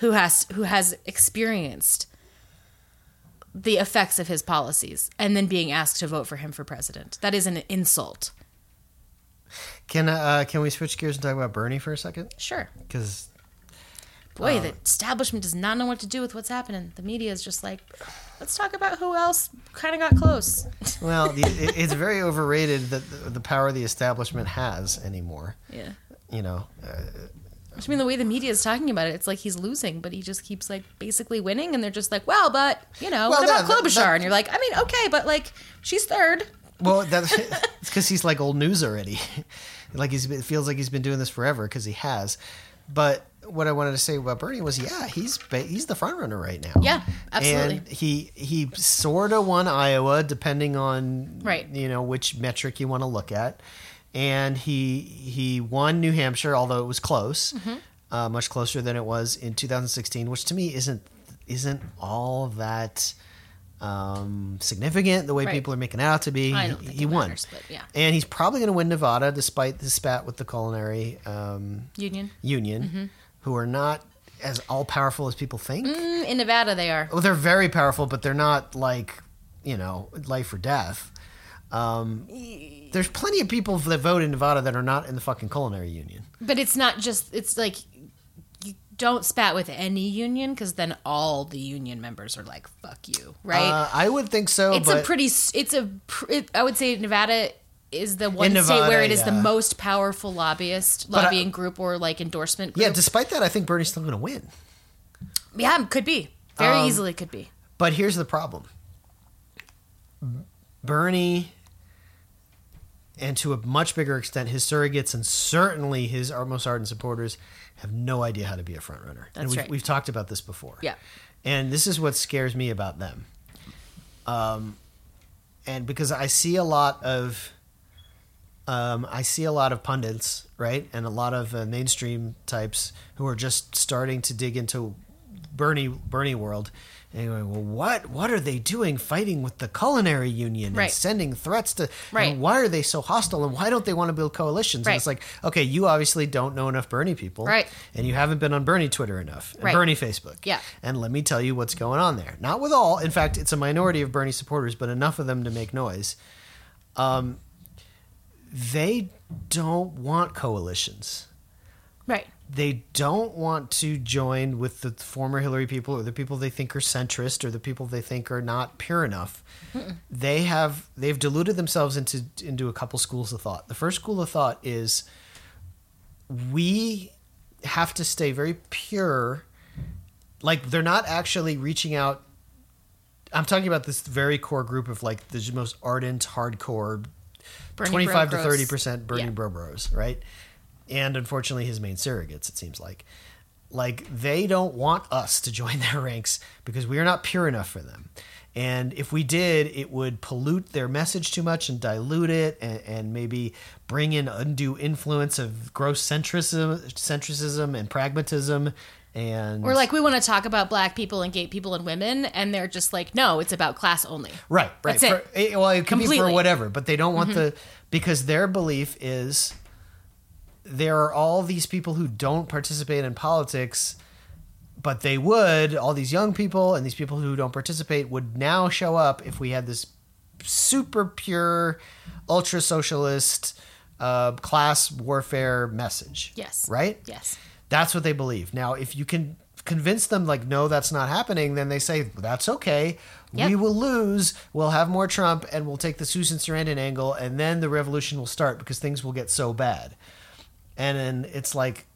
Who has who has experienced the effects of his policies and then being asked to vote for him for president. That is an insult. can uh, can we switch gears and talk about Bernie for a second? Sure. Because Boy, Uh, the establishment does not know what to do with what's happening. The media is just like, let's talk about who else kind of got close. *laughs* well, the, it, it's very overrated that the, the power the establishment has anymore. yeah. You know, uh, I mean, the way the media is talking about it, it's like he's losing, but he just keeps like basically winning, and they're just like, well, but you know, Well, what about that- Klobuchar? that- and you're like, I mean, okay, but like she's third. Well, that's *laughs* it's because he's like old news already. *laughs* like he's it feels like he's been doing this forever because he has. But what I wanted to say about Bernie was, yeah, he's he's the front runner right now. Yeah, absolutely. And he he sort of won Iowa, depending on Right. you know which metric you want to look at. And he he won New Hampshire, although it was close, Mm-hmm. uh, much closer than it was in 2016, which to me isn't isn't all that um, significant the way Right. people are making it out to be. He think he it won, matters, yeah. and he's probably going to win Nevada despite the spat with the culinary um, Union union, Mm-hmm. who are not as all powerful as people think. Mm, in Nevada, they are. Well, they're very powerful, but they're not like you know life or death. Um, there's plenty of people that vote in Nevada that are not in the fucking culinary union. But it's not just. It's like you don't spat with any union because then all the union members are like, "Fuck you," right? Uh, I would think so, it's a pretty. It's a. It, I would say Nevada is the one In state where Nevada, it is the most powerful lobbyist But I- lobbying group or like endorsement group. Yeah, despite that, I think Bernie's still going to win. yeah, could be very Um, easily could be. But here's the problem Bernie, and to a much bigger extent, his surrogates and certainly his most ardent supporters have no idea how to be a front runner. and That's we've, right. we've talked about this before. Yeah. And this is what scares me about them. Um, and because I see a lot of. Um, I see a lot of pundits, right, and a lot of uh, mainstream types who are just starting to dig into Bernie Bernie world, and going, well, what what are they doing, fighting with the culinary union Right. and sending threats to? Right. And why are they so hostile, and why don't they want to build coalitions? Right. And it's like, okay, you obviously don't know enough Bernie people, Right. And you haven't been on Bernie Twitter enough, and Right. Bernie Facebook, Yeah. And let me tell you what's going on there. Not with all, in fact, it's a minority of Bernie supporters, but enough of them to make noise. Um, they don't want coalitions Right. They don't want to join with the former Hillary people or the people they think are centrist or the people they think are not pure enough. They have they've diluted themselves into into a couple schools of thought. The first school of thought is we have to stay very pure. Like they're not actually reaching out. I'm talking about this very core group of like the most ardent, hardcore Bernie 25 to. 30 percent Bernie Yeah. Bro Bros, right? And unfortunately, his main surrogates. It seems like, like they don't want us to join *laughs* their ranks because we are not pure enough for them. And if we did, it would pollute their message too much and dilute it, and, and maybe bring in undue influence of gross centrism, centricism and pragmatism. And Or like we want to talk about black people and gay people and women, and they're just like, no, it's about class only. Right, right. That's it. For- eh, well, it could be for whatever, but they don't want the because their belief is there are all these people who don't participate in politics, but they would. All these young people and these people who don't participate would now show up if we had this super pure, ultra socialist, uh, class warfare message. Yes. Right. Yes. That's what they believe. Now, if you can convince them, like, no, that's not happening, then they say, that's okay. Yep. We will lose. We'll have more Trump and we'll take the Susan Sarandon angle, and then the revolution will start because things will get so bad. And then it's like,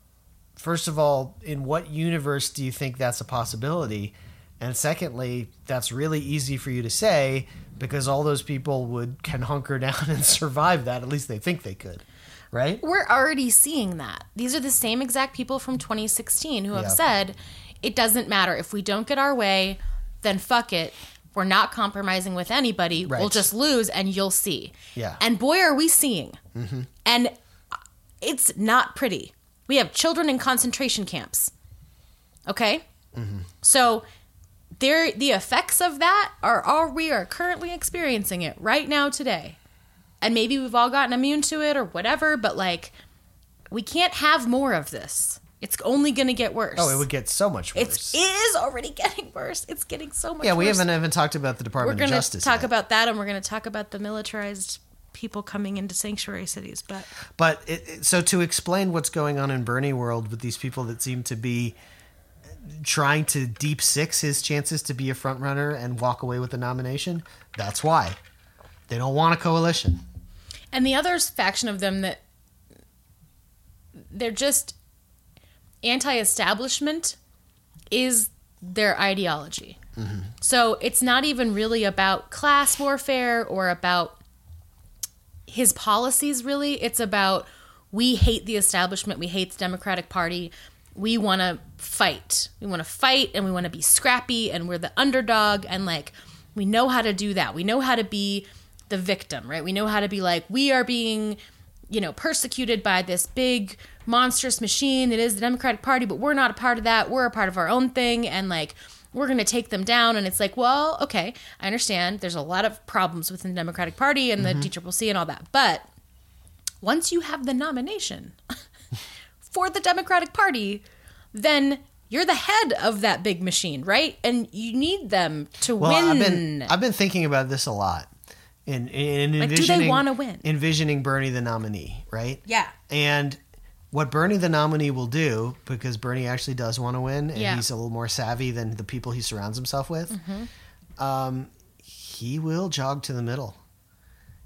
first of all, in what universe do you think that's a possibility? And secondly, that's really easy for you to say because all those people would can hunker *laughs* down and survive that. At least they think they could, right? We're already seeing that. These are the same exact people from 2016 who have Yeah. said it doesn't matter if we don't get our way, then fuck it. We're not compromising with anybody. We'll just lose and you'll see. Yeah. Mm-hmm. And boy, are we seeing. And it's not pretty. We have children in concentration camps. Okay? Mm-hmm. So there the effects of that are all we are currently experiencing it right now today. And maybe we've all gotten immune to it or whatever, but like we can't have more of this. It's only going to get worse. Oh, it would get so much worse. It's it is already *laughs* getting worse. It's getting so much Yeah, we worse. haven't even talked about the Department We're going of to Justice. talk yet. about that and we're going to talk about the militarized people coming into sanctuary cities, but But it, it- so to explain what's going on in Bernie world with these people that seem to be trying to deep six his chances to be a front runner and walk away with the nomination, that's why they don't want a coalition. And the other faction of them that they're just anti-establishment is their ideology. Mm-hmm. So it's not even really about class warfare or about his policies really. It's about we hate the establishment, we hate the Democratic Party. We want to fight. We want to fight and we want to be scrappy and we're the underdog and like we know how to do that. We know how to be the victim, right? We know how to be like we are being, you know, persecuted by this big monstrous machine that is the Democratic Party, but we're not a part of that. We're a part of our own thing and like we're going to take them down and it's like, well, okay, I understand there's a lot of problems within the Democratic Party and the mm-hmm. DCCC and all that. But once you have the nomination *laughs* for the Democratic Party, then you're the head of that big machine, right? And you need them to Well, win. I've been I've been thinking about this a lot. In, in Like, do they wanna win? Envisioning Bernie the nominee, right? Yeah. And what Bernie the nominee will do, because Bernie actually does want to win, and Yeah. Mm-hmm. he's a little more savvy than the people he surrounds himself with, um, he will jog to the middle.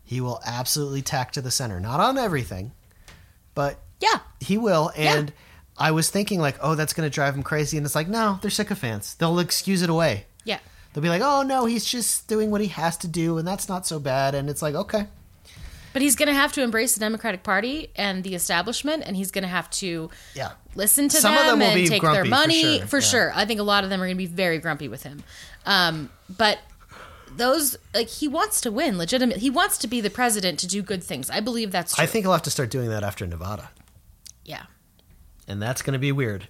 he will absolutely tack to the center. Not on everything, but Yeah. he will. And I was thinking like, oh, that's going to drive him crazy. And it's like, no, they're sycophants. They'll excuse it away. Yeah. They'll be like, oh no, he's just doing what he has to do, and that's not so bad. And it's like, okay, But he's going to have to embrace the Democratic Party and the establishment, and he's going to have to yeah. listen to Some of them, them and take their for money sure. for Yeah. sure. I think a lot of them are going to be very grumpy with him. Um, but those like he wants to win legitimate. He wants to be the president to do good things. I believe that's true. I think he'll have to start doing that after Nevada. yeah. and that's going to be weird.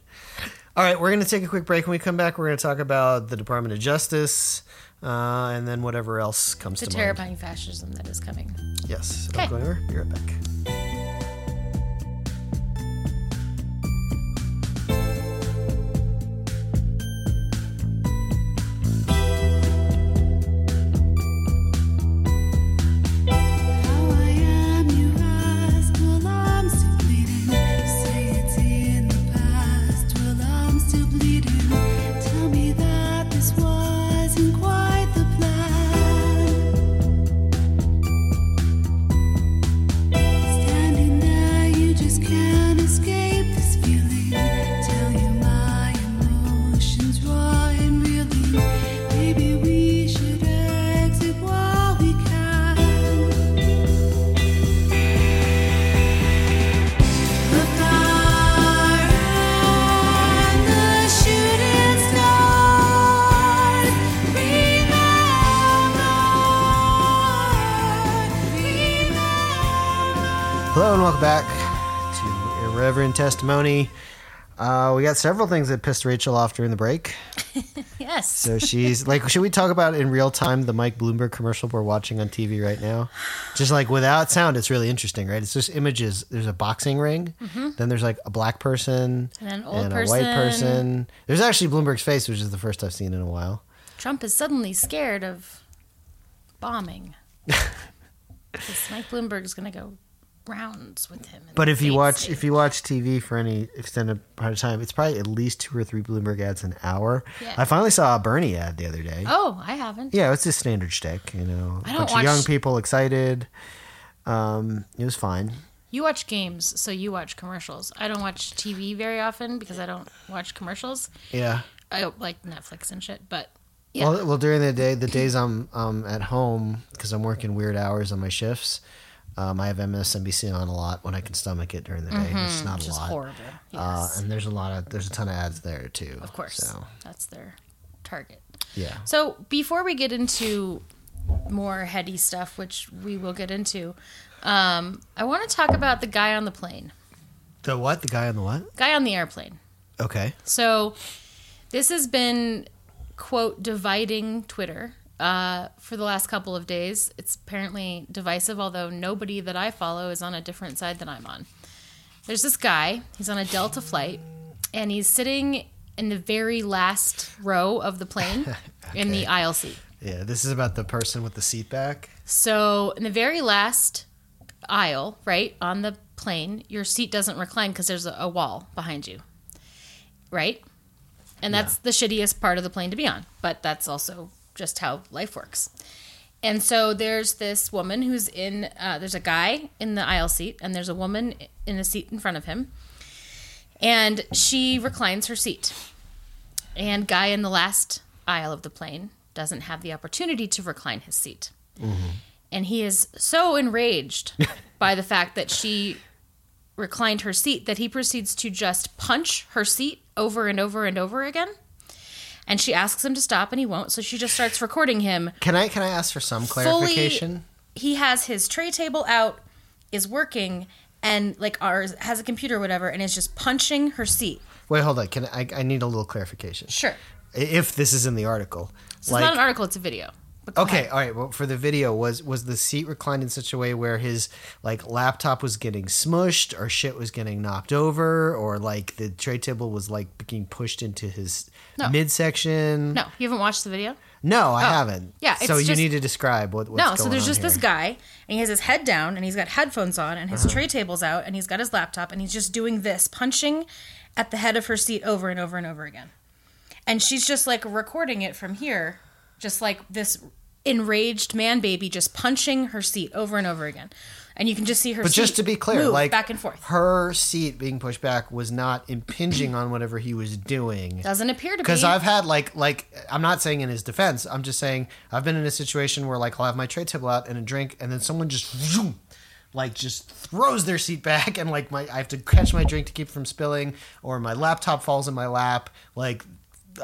All right, we're going to take a quick break. When we come back, we're going to talk about the Department of Justice uh, and then whatever else comes The to terrifying fascism that is coming. Yes. So Okay. Don't go anywhere. Be right back. Testimony. Uh, we got several things that pissed Rachel off during the break. *laughs* Yes. So she's like, should we talk about in real time the Mike Bloomberg commercial we're watching on TV right now? Just like without sound, it's really interesting, right? It's just images. There's a boxing ring, then there's like a black person Mm-hmm. And an old a white person. person. There's actually Bloomberg's face, which is the first I've seen in a while. Trump is suddenly scared of bombing. *laughs* Mike Bloomberg's going to go rounds with him. But if you watch if you watch TV for any extended part of time, it's probably at least two or three Bloomberg ads an hour. Yeah. I finally saw a Bernie ad the other day. Oh, I haven't. Yeah, it's just standard shtick, you know. I don't bunch watch- of young people excited. Um, it was fine. You watch games, so you watch commercials. I don't watch TV very often because I don't watch commercials. Yeah. I like Netflix and shit, but yeah. Well, well, during the day, the days I'm um, at home because I'm working weird hours on my shifts, um, I have MSNBC on a lot when I can stomach it during the day. It's not a lot. horrible. Yes. Uh, and there's a lot of there's a ton of ads there too. of course. So That's their target. yeah. So before we get into more heady stuff, which we will get into, um, I want to talk about the guy on the plane, The what? The guy on the what? guy on the airplane. Okay. So this has been quote dividing Twitter uh, for the last couple of days. It's apparently divisive, although nobody that I follow is on a different side than I'm on. There's this guy. He's on a Delta flight, and he's sitting in the very last row of the plane *laughs* in the aisle seat. Yeah, this is about the person with the seat back. So in the very last aisle, right on the plane, your seat doesn't recline because there's a, a wall behind you, right? And that's the shittiest part of the plane to be on, but that's also just how life works. And so there's this woman who's in. Uh, there's a guy in the aisle seat, and there's a woman in a seat in front of him, and she reclines her seat. And guy in the last aisle of the plane doesn't have the opportunity to recline his seat. And he is so enraged *laughs* by the fact that she reclined her seat that he proceeds to just punch her seat over and over and over again. And she asks him to stop and he won't, so she just starts recording him Can I can I ask for some clarification? Fully, he has his tray table out, is working, and like ours has a computer or whatever, and is just punching her seat. Wait, hold on. Can I? I need a little clarification. Sure. If this is in the article, So it's not an article, it's a video. Okay, ahead. all right. Well, for the video, was was the seat reclined in such a way where his like laptop was getting smushed, or shit was getting knocked over, or like the tray table was like being pushed into his No. midsection? No, you haven't watched the video? No, I haven't. Yeah, so it's you need to describe what. No, so there's just this guy, and he has his head down, and he's got headphones on, and his Uh-huh. tray table's out, and he's got his laptop, and he's just doing this, punching at the head of her seat over and over and over again. And she's just like recording it from here, just like this enraged man baby just punching her seat over and over again. And you can just see her But just to be clear, like back and forth. her seat being pushed back was not impinging on whatever he was doing. Doesn't appear to be. Because I've had like like I'm not saying in his defense. I'm just saying I've been in a situation where like I'll have my tray table out and a drink, and then someone just zoom, like just throws their seat back, and like my I have to catch my drink to keep from spilling, or my laptop falls in my lap. Like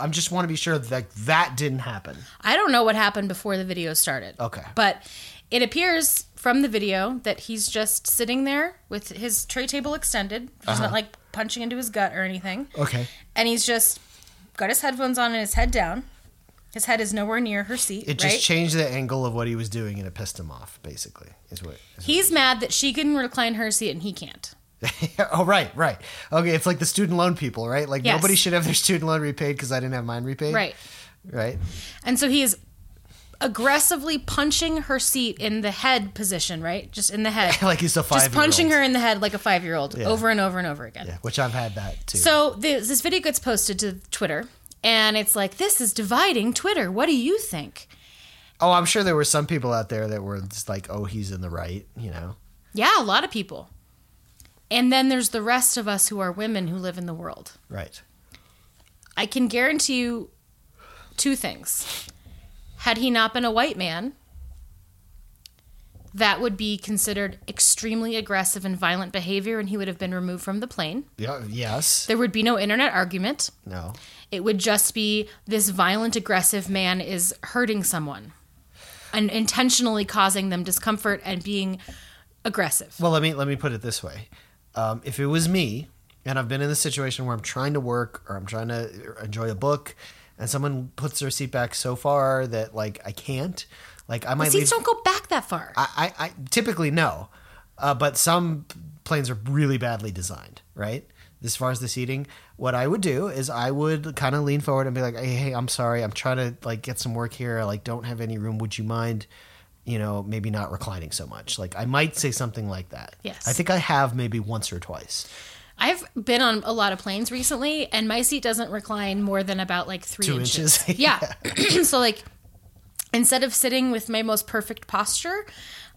I'm just want to be sure that that didn't happen. I don't know what happened before the video started. Okay. But it appears from the video that he's just sitting there with his tray table extended. He's Uh-huh. not like punching into his gut or anything. Okay. And he's just got his headphones on and his head down. His head is nowhere near her seat. It just right? changed the angle of what he was doing, and it pissed him off. Basically, is what. Is He's mad that she can recline her seat and he can't. *laughs* oh right, right. Okay, it's like the student loan people, right? Like Yes. nobody should have their student loan repaid because I didn't have mine repaid. Right. Right. And so he is aggressively punching her seat in the head position, right? Just in the head. *laughs* like he's a five. Just punching her in the head like a five year old Yeah. over and over and over again. Yeah, which I've had that too. So this, this video gets posted to Twitter, and it's like, this is dividing Twitter. What do you think? oh, I'm sure there were some people out there that were just like, "Oh, he's in the right," you know. Yeah, a lot of people. And then there's the rest of us who are women who live in the world. Right. I can guarantee you two things. Had he not been a white man, that would be considered extremely aggressive and violent behavior, and he would have been removed from the plane. Yeah. Yes. There would be no internet argument. No. It would just be this violent, aggressive man is hurting someone and intentionally causing them discomfort and being aggressive. Well, let me let me put it this way: um, if it was me, and I've been in the situation where I'm trying to work or I'm trying to enjoy a book, and someone puts their seat back so far that like I can't, like I might Seats leave. don't go back that far. I, I, I typically no, uh, but some planes are really badly designed, right? As far as the seating, what I would do is I would kind of lean forward and be like, "Hey, hey, I'm sorry, I'm trying to like get some work here. I like don't have any room. Would you mind, you know, maybe not reclining so much?" Like I might say something like that. Yes. I think I have maybe once or twice. I've been on a lot of planes recently, and my seat doesn't recline more than about like three Two inches. inches? *laughs* yeah. *clears throat* so like, instead of sitting with my most perfect posture,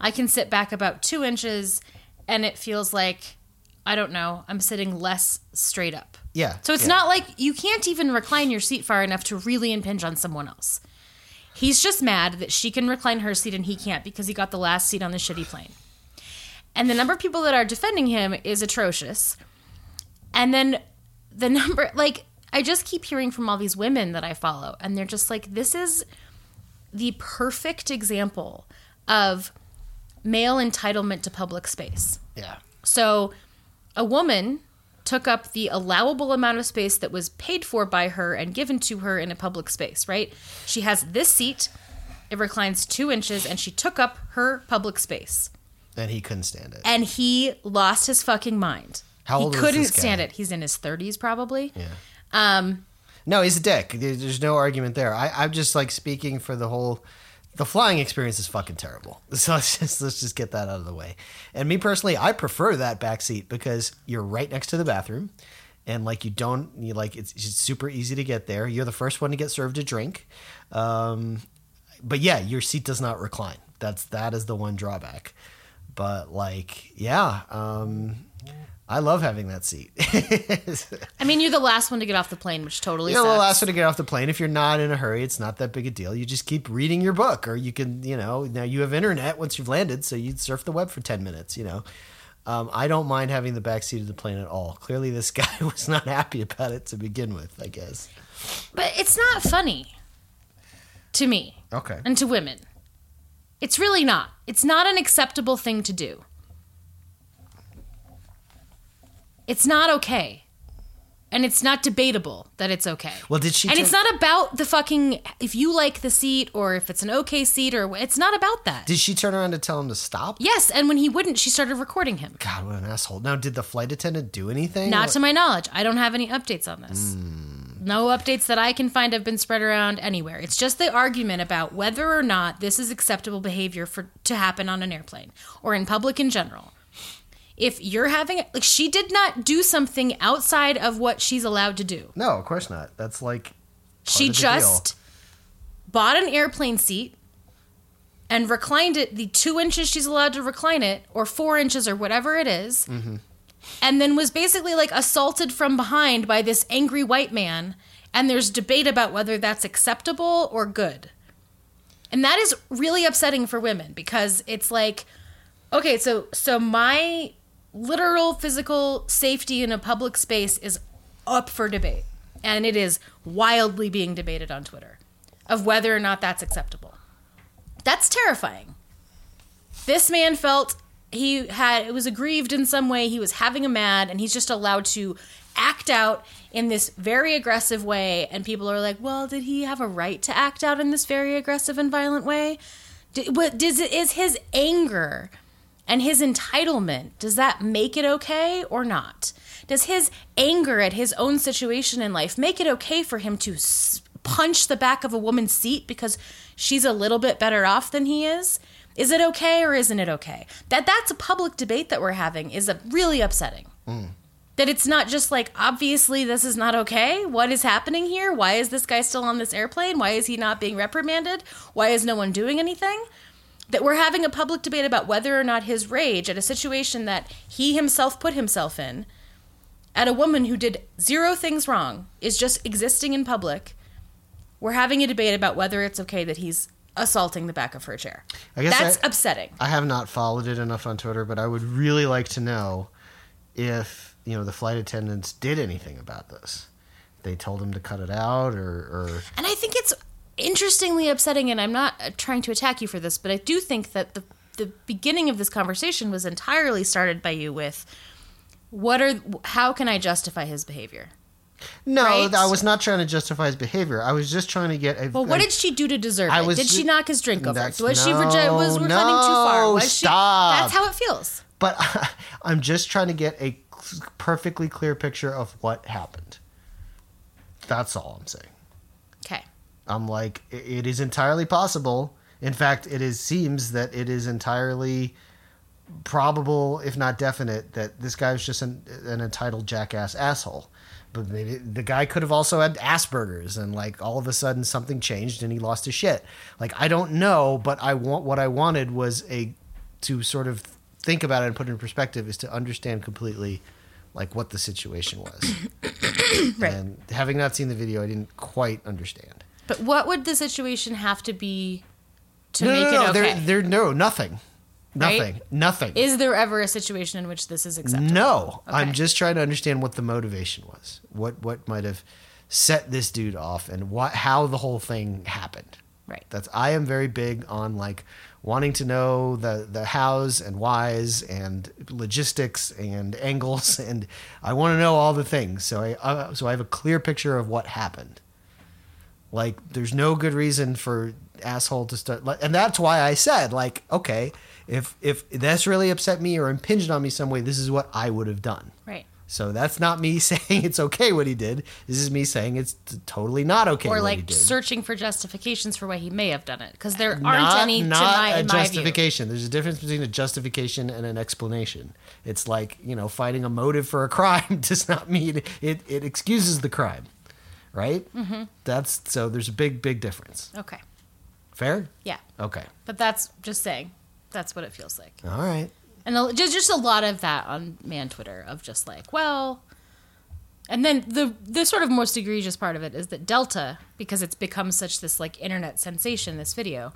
I can sit back about two inches, and it feels like I don't know. I'm sitting less straight up. Yeah. So it's yeah. not like you can't even recline your seat far enough to really impinge on someone else. He's just mad that she can recline her seat and he can't because he got the last seat on the shitty plane. And the number of people that are defending him is atrocious. And then the *laughs* number, like, I just keep hearing from all these women that I follow, and they're just like, this is the perfect example of male entitlement to public space. Yeah. So a woman took up the allowable amount of space that was paid for by her and given to her in a public space, right? She has this seat, it reclines two inches, and she took up her public space. And he couldn't stand it. And he lost his fucking mind. How old he couldn't this guy? stand it. He's in his 30s, probably. Yeah. Um, No, he's a dick. There's no argument there. I, I'm just like speaking for the whole. The flying experience is fucking terrible. *laughs* So let's just let's just get that out of the way. And me personally, I prefer that back seat because you're right next to the bathroom, and like you don't you like it's, it's super easy to get there. You're the first one to get served a drink, um, but yeah, your seat does not recline. That's that is the one drawback. But like, yeah, um, I love having that seat. *laughs* I mean, you're the last one to get off the plane, which totally You're the sucks. last one to get off the plane. If you're not in a hurry, it's not that big a deal. You just keep reading your book, or you can, you know, now you have internet once you've landed, so you surf the web for ten minutes. You know, um, I don't mind having the back seat of the plane at all. Clearly, this *laughs* guy was not happy about it to begin with. I guess. But it's not funny to me Okay. and to women. It's really not. It's not an acceptable thing to do. It's not okay. And it's not debatable that it's okay. Well, did she And turn- it's not about the fucking if you like the seat or if it's an okay seat or it's not about that. Did she turn around to tell him to stop? yes, and when he wouldn't, she started recording him. God, what an asshole. Now, did the flight attendant do anything? Not to my knowledge. I don't have any updates on this. Hmm. No updates that I can find have been spread around anywhere. It's just the argument about whether or not this is acceptable behavior for to happen on an airplane or in public in general. If you're having like she did not do something outside of what she's allowed to do. No, of course not. That's like She just bought an airplane seat and reclined it the two inches she's allowed to recline it, or four inches, or whatever it is, mm-hmm. and then was basically like assaulted from behind by this angry white man. And there's debate about whether that's acceptable or good. And that is really upsetting for women because it's like, okay, so so my literal physical safety in a public space is up for debate. And it is wildly being debated on Twitter of whether or not that's acceptable. That's terrifying. This man felt he had it was aggrieved in some way, he was having a mad and he's just allowed to act out in this very aggressive way and people are like, "Well, did he have a right to act out in this very aggressive and violent way?" Did, what does is his anger and his entitlement does that make it okay or not? Does his anger at his own situation in life make it okay for him to punch the back of a woman's seat because she's a little bit better off than he is? Is it okay or isn't it okay? That that's a public debate that we're having is a, really upsetting. Mm. That it's not just like obviously this is not okay. What is happening here? Why is this guy still on this airplane? Why is he not being reprimanded? Why is no one doing anything that we're having a public debate about whether or not his rage at a situation that he himself put himself in at a woman who did zero things wrong is just existing in public we're having a debate about whether it's okay that he's assaulting the back of her chair I guess that's I- upsetting I have not followed it enough on Twitter, but I would really like to know if you know the flight attendants did anything about this. They told him to cut it out, or, or And I think it's interestingly upsetting, and I'm not uh, trying to attack you for this, but I do think that the the beginning of this conversation was entirely started by you with what are how can I justify his behavior? no, Right? I was not trying to justify his behavior. I was just trying to get a. Well, what a- did she do to deserve I it? was Did she knock his drink over? Was she no, regi- was reclining too far? no, Was she? That's how it feels. But *laughs* I'm just trying to get a perfectly clear picture of what happened. That's all I'm saying. I'm like, it is entirely possible. In fact, it is seems that it is entirely probable, if not definite, that this guy was just an, an entitled jackass asshole. But maybe the guy could have also had Asperger's, and like all of a sudden something changed and he lost his shit. Like I don't know, but I want what I wanted was a to sort of think about it and put it in perspective is to understand completely like what the situation was. *coughs* Right. And having not seen the video, I didn't quite understand. But what would the situation have to be to no, make no, no, it okay? There, there, no, nothing, Right? nothing, nothing. Is there ever a situation in which this is acceptable? no, I'm just trying to understand what the motivation was. What what might have set this dude off, and what how the whole thing happened. Right. That's I am very big on like wanting to know the the hows and whys and logistics and *laughs* angles, and I want to know all the things. So I uh, so I have a clear picture of what happened. Like, there's no good reason for asshole to start, and that's why I said, like, okay, if if that's really upset me or impinged on me some way, this is what I would have done. Right. So that's not me *laughs* saying it's okay what he did. This is me saying it's t- totally not okay. Or what he like searching for justifications for why he may have done it, because there aren't not, any to not my, a in my view. justification. There's a difference between a justification and an explanation. It's like you know, finding a motive for a *laughs* crime does not mean it. It excuses the crime, right? Mm-hmm. That's so. There's a big, big difference. Okay. Fair. Yeah. Okay. But that's just saying. That's what it feels like. All right. And just just a lot of that on man Twitter of just like, well, and then the the sort of most egregious part of it is that Delta, because it's become such this like internet sensation, this video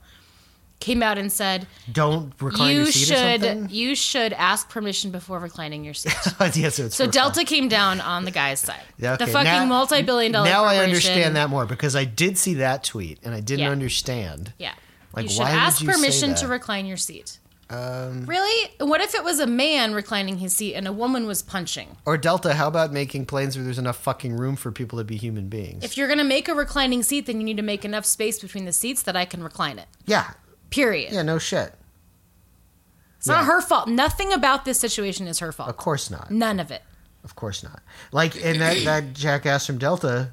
came out and said Don't recline you your seat should something. you should ask permission before reclining your seat. *laughs* yes, it's So Delta came down on the guy's side. Yeah, The fucking Now- multi-billion dollar Now I corporation. understand that more because I did see that tweet and I didn't Yeah. understand. Yeah. Like, you should why would ask you say permission to that? recline your seat. Um, Really? What if it was a man reclining his seat and a woman was punching? or Delta, how about making planes where there's enough fucking room for people to be human beings? If you're going to make a reclining seat, then you need to make enough space between the seats that I can recline it. yeah, Period. yeah, no shit. it's not her fault. Nothing about this situation is her fault. Of course not. None of it. Of course not. Like and that *clears throat* that jackass from Delta.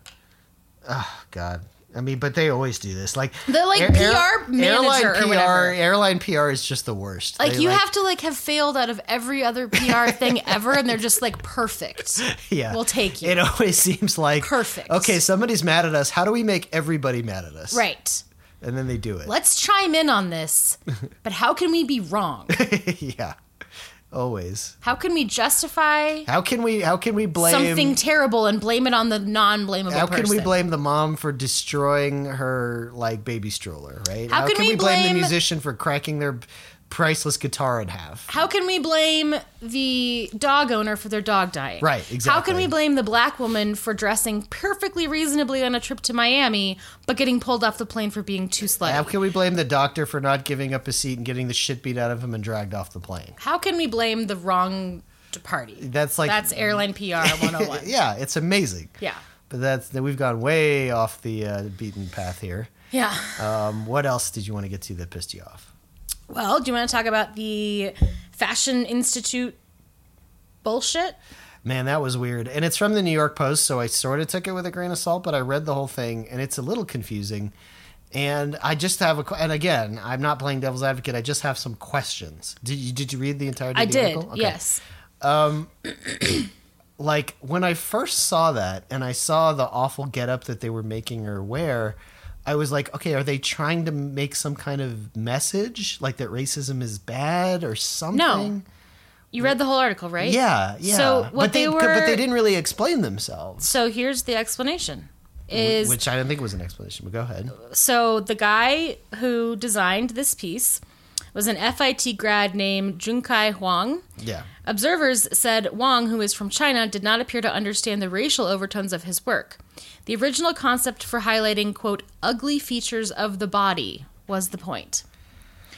Oh God. I mean, but they always do this. Like The, like, PR manager airline or PR, whatever. airline PR is just the worst. Like They, you have to like have failed out of every other PR *laughs* thing ever, and they're just like perfect. yeah. We'll take you. It always seems like Perfect. Okay, somebody's mad at us. How do we make everybody mad at us? Right. And then they do it. Let's chime in on this. *laughs* But how can we be wrong? *laughs* yeah, always. How can we justify How can we? How can we blame? something terrible and blame it on the non-blamable how person? can we blame the mom for destroying her like baby stroller? Right? How can we blame, blame- the musician for cracking their priceless guitar in half? How can we blame the dog owner for their dog dying? Right, exactly. How can we blame the black woman for dressing perfectly reasonably on a trip to Miami, but getting pulled off the plane for being too slutty? How can we blame the doctor for not giving up a seat and getting the shit beat out of him and dragged off the plane? How can we blame the wrong party? That's like That's airline PR 101. *laughs* yeah, it's amazing. yeah. But that's we've gone way off the uh, beaten path here. Yeah. Um, what else did you want to get to that pissed you off? Well, do you want to talk about the Fashion Institute bullshit? Man, that was weird. And it's from the New York Post, so I sort of took it with a grain of salt, but I read the whole thing and it's a little confusing. And I just have a and again, I'm not playing devil's advocate. I just have some questions. Did you did you read the entirety I did. article? Okay. Yes. Um, *clears throat* like when I first saw that and I saw the awful getup that they were making her wear, I was like, okay, are they trying to make some kind of message like that racism is bad or something? No. You read the whole article, right? Yeah, yeah. So what but they, they but they didn't really explain themselves. So here's the explanation. Is which I didn't think was an explanation, but go ahead. so the guy who designed this piece was an FIT grad named Junkai Huang. Yeah. Observers said Huang, who is from China, did not appear to understand the racial overtones of his work. The original concept for highlighting, quote, ugly features of the body was the point.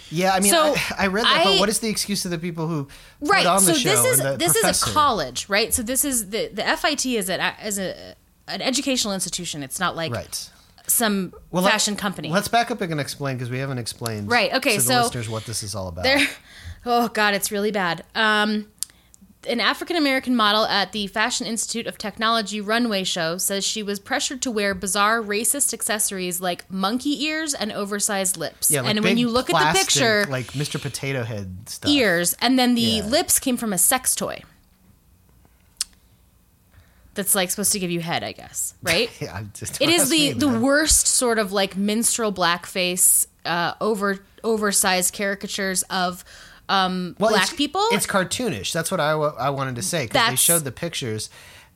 Yeah, I mean, So, I, I read that, I- but what is the excuse of the people who Right. put on So the show? Right. So this is this is a college, right? So this is the the FIT is a is a an educational institution. It's not like Right. some Well, let- fashion company. Let's back up and explain because we haven't explained Right, okay, to the so listeners what this is all about. There, *laughs* oh god, it's really bad. Um, an African American model at the Fashion Institute of Technology runway show says she was pressured to wear bizarre racist accessories like monkey ears and oversized lips. yeah, like and when you look at the plastic, picture, like Mr. Potato Head stuff. ears, and then the Yeah. lips came from a sex toy. That's like supposed to give you head, I guess, *laughs* right? Yeah, It is the the worst sort of like minstrel blackface, uh, over oversized caricatures of um, Well, black it's- people. It's cartoonish. That's what I—I wanted to say because they showed the pictures,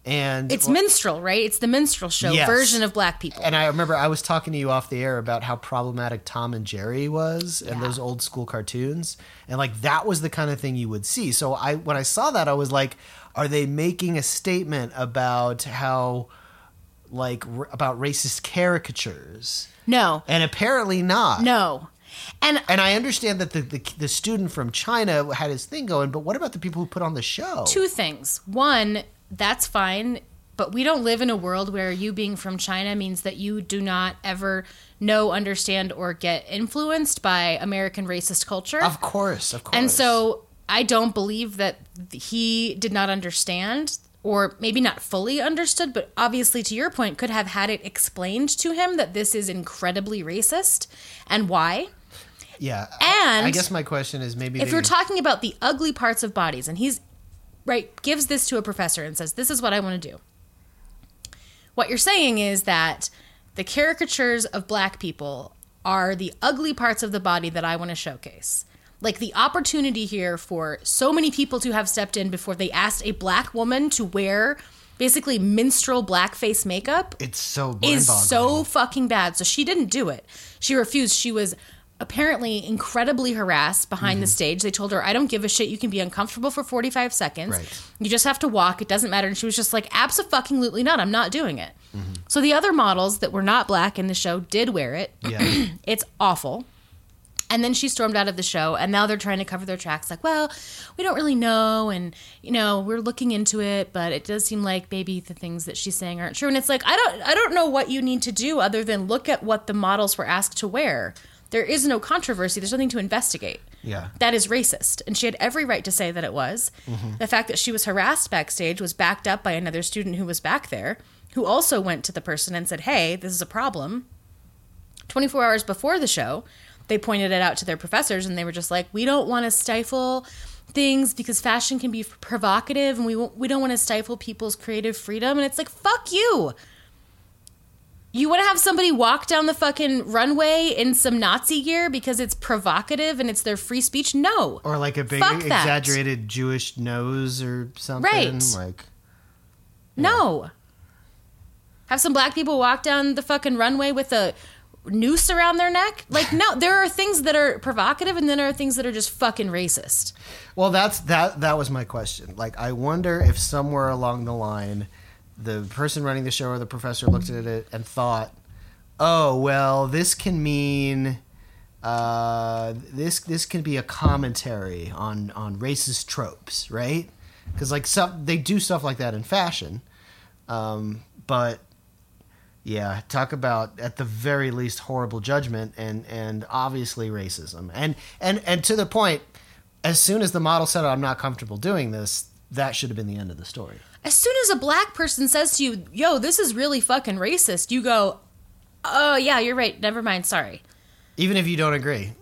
and It's minstrel, right? It's the minstrel show Yes. version of black people. And I remember I was talking to you off the air about how problematic Tom and Jerry was and Yeah. those old school cartoons. And like that was the kind of thing you would see. So I when I saw that I was like, are they making a statement about how like r- about racist caricatures? no, And apparently not. no, and And I understand that the, the the student from China had his thing going, but what about the people who put on the show? two things. One, that's fine, but we don't live in a world where you being from China means that you do not ever know, understand, or get influenced by American racist culture. Of course, of course. And so I don't believe that he did not understand, or maybe not fully understood, but obviously, to your point, could have had it explained to him that this is incredibly racist and why. Yeah. And I guess my question is maybe If they- you're talking about the ugly parts of bodies, and he's right, gives this to a professor and says, This is what I want to do. What you're saying is that the caricatures of black people are the ugly parts of the body that I want to showcase. Like the opportunity here for so many people to have stepped in before they asked a black woman to wear basically minstrel blackface makeup it's so is so fucking bad. So she didn't do it. She refused. She was apparently incredibly harassed behind Mm-hmm. the stage. They told her, I don't give a shit. You can be uncomfortable for 45 seconds. Right. You just have to walk. It doesn't matter. And she was just like, absolutely not. I'm not doing it. Mm-hmm. So the other models that were not black in the show did wear it. Yeah. *clears throat* It's awful. And then she stormed out of the show, and now they're trying to cover their tracks. Like, well, we don't really know, and you know, we're looking into it, but it does seem like maybe the things that she's saying aren't true. And it's like, I don't, I don't know what you need to do other than look at what the models were asked to wear. There is no controversy. There's nothing to investigate. Yeah. That is racist, and she had every right to say that it was. Mm-hmm. The fact that she was harassed backstage was backed up by another student who was back there, who also went to the person and said, "Hey, this is a problem." 24 hours before the show, they pointed it out to their professors and they were just like, "We don't want to stifle things because fashion can be provocative and we we don't want to stifle people's creative freedom." And it's like, "Fuck you." You want to have somebody walk down the fucking runway in some Nazi gear because it's provocative and it's their free speech? No. Or like a big Fuck that. exaggerated Jewish nose or something. Right. Like No. Have some black people walk down the fucking runway with a noose around their neck? Like, no, *laughs* there are things that are provocative and then there are things that are just fucking racist. Well, that's that. That was my question. Like, I wonder if somewhere along the line, the person running the show or the professor looked at it and thought, "Oh, well, this can mean uh, this this can be a commentary on on racist tropes, right? Because like some they do stuff like that in fashion, um, but yeah, talk about at the very least horrible judgment and and obviously racism. And and and to the point, as soon as the model said I'm not comfortable doing this, that should have been the end of the story. As soon as a black person says to you, yo, this is really fucking racist, you go, oh, yeah, you're right. Never mind. Sorry. Even if you don't agree.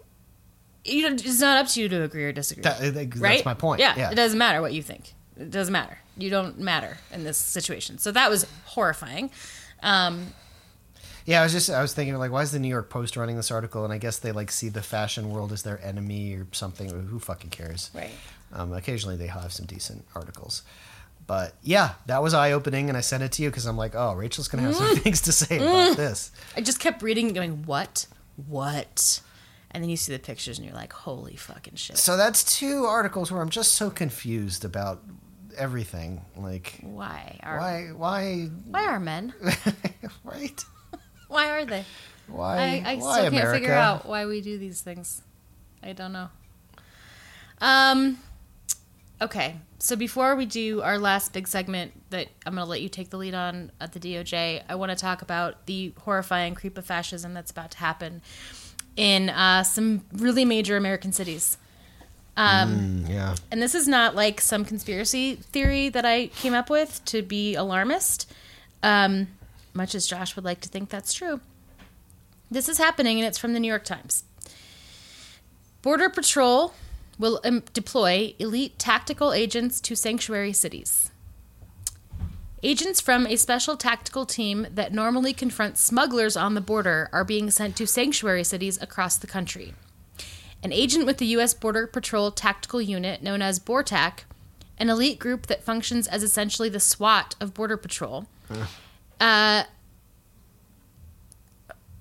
You don't, it's not up to you to agree or disagree. That- that's right? my point. Yeah, Yeah. It doesn't matter what you think. It doesn't matter. You don't matter in this situation. So that was horrifying. Um, Yeah, I was just I was thinking like, why is the New York Post running this article? And I guess they like see the fashion world as their enemy or something. Who fucking cares? right. Um, occasionally they have some decent articles. But yeah, that was eye opening, and I sent it to you because I'm like, oh, Rachel's gonna have Mm. some things to say about this. I just kept reading, and going, what? What? And then you see the pictures and you're like, holy fucking shit. So that's two articles where I'm just so confused about everything. Like, Why are why, why, why are men? *laughs* right? *laughs* Why are they? Why? I, I why still can't America? figure out why we do these things. I don't know. Um. Okay, so before we do our last big segment that I'm going to let you take the lead on at the DOJ, I want to talk about the horrifying creep of fascism that's about to happen in uh, some really major American cities. Mm, yeah. And this is not like some conspiracy theory that I came up with to be alarmist, um, much as Josh would like to think that's true. This is happening, and it's from the New York Times. Border Patrol will um, deploy elite tactical agents to sanctuary cities. Agents from a special tactical team that normally confront smugglers on the border are being sent to sanctuary cities across the country. An agent with the U.S. Border Patrol Tactical Unit, known as BORTAC, an elite group that functions as essentially the SWAT of Border Patrol. Uh,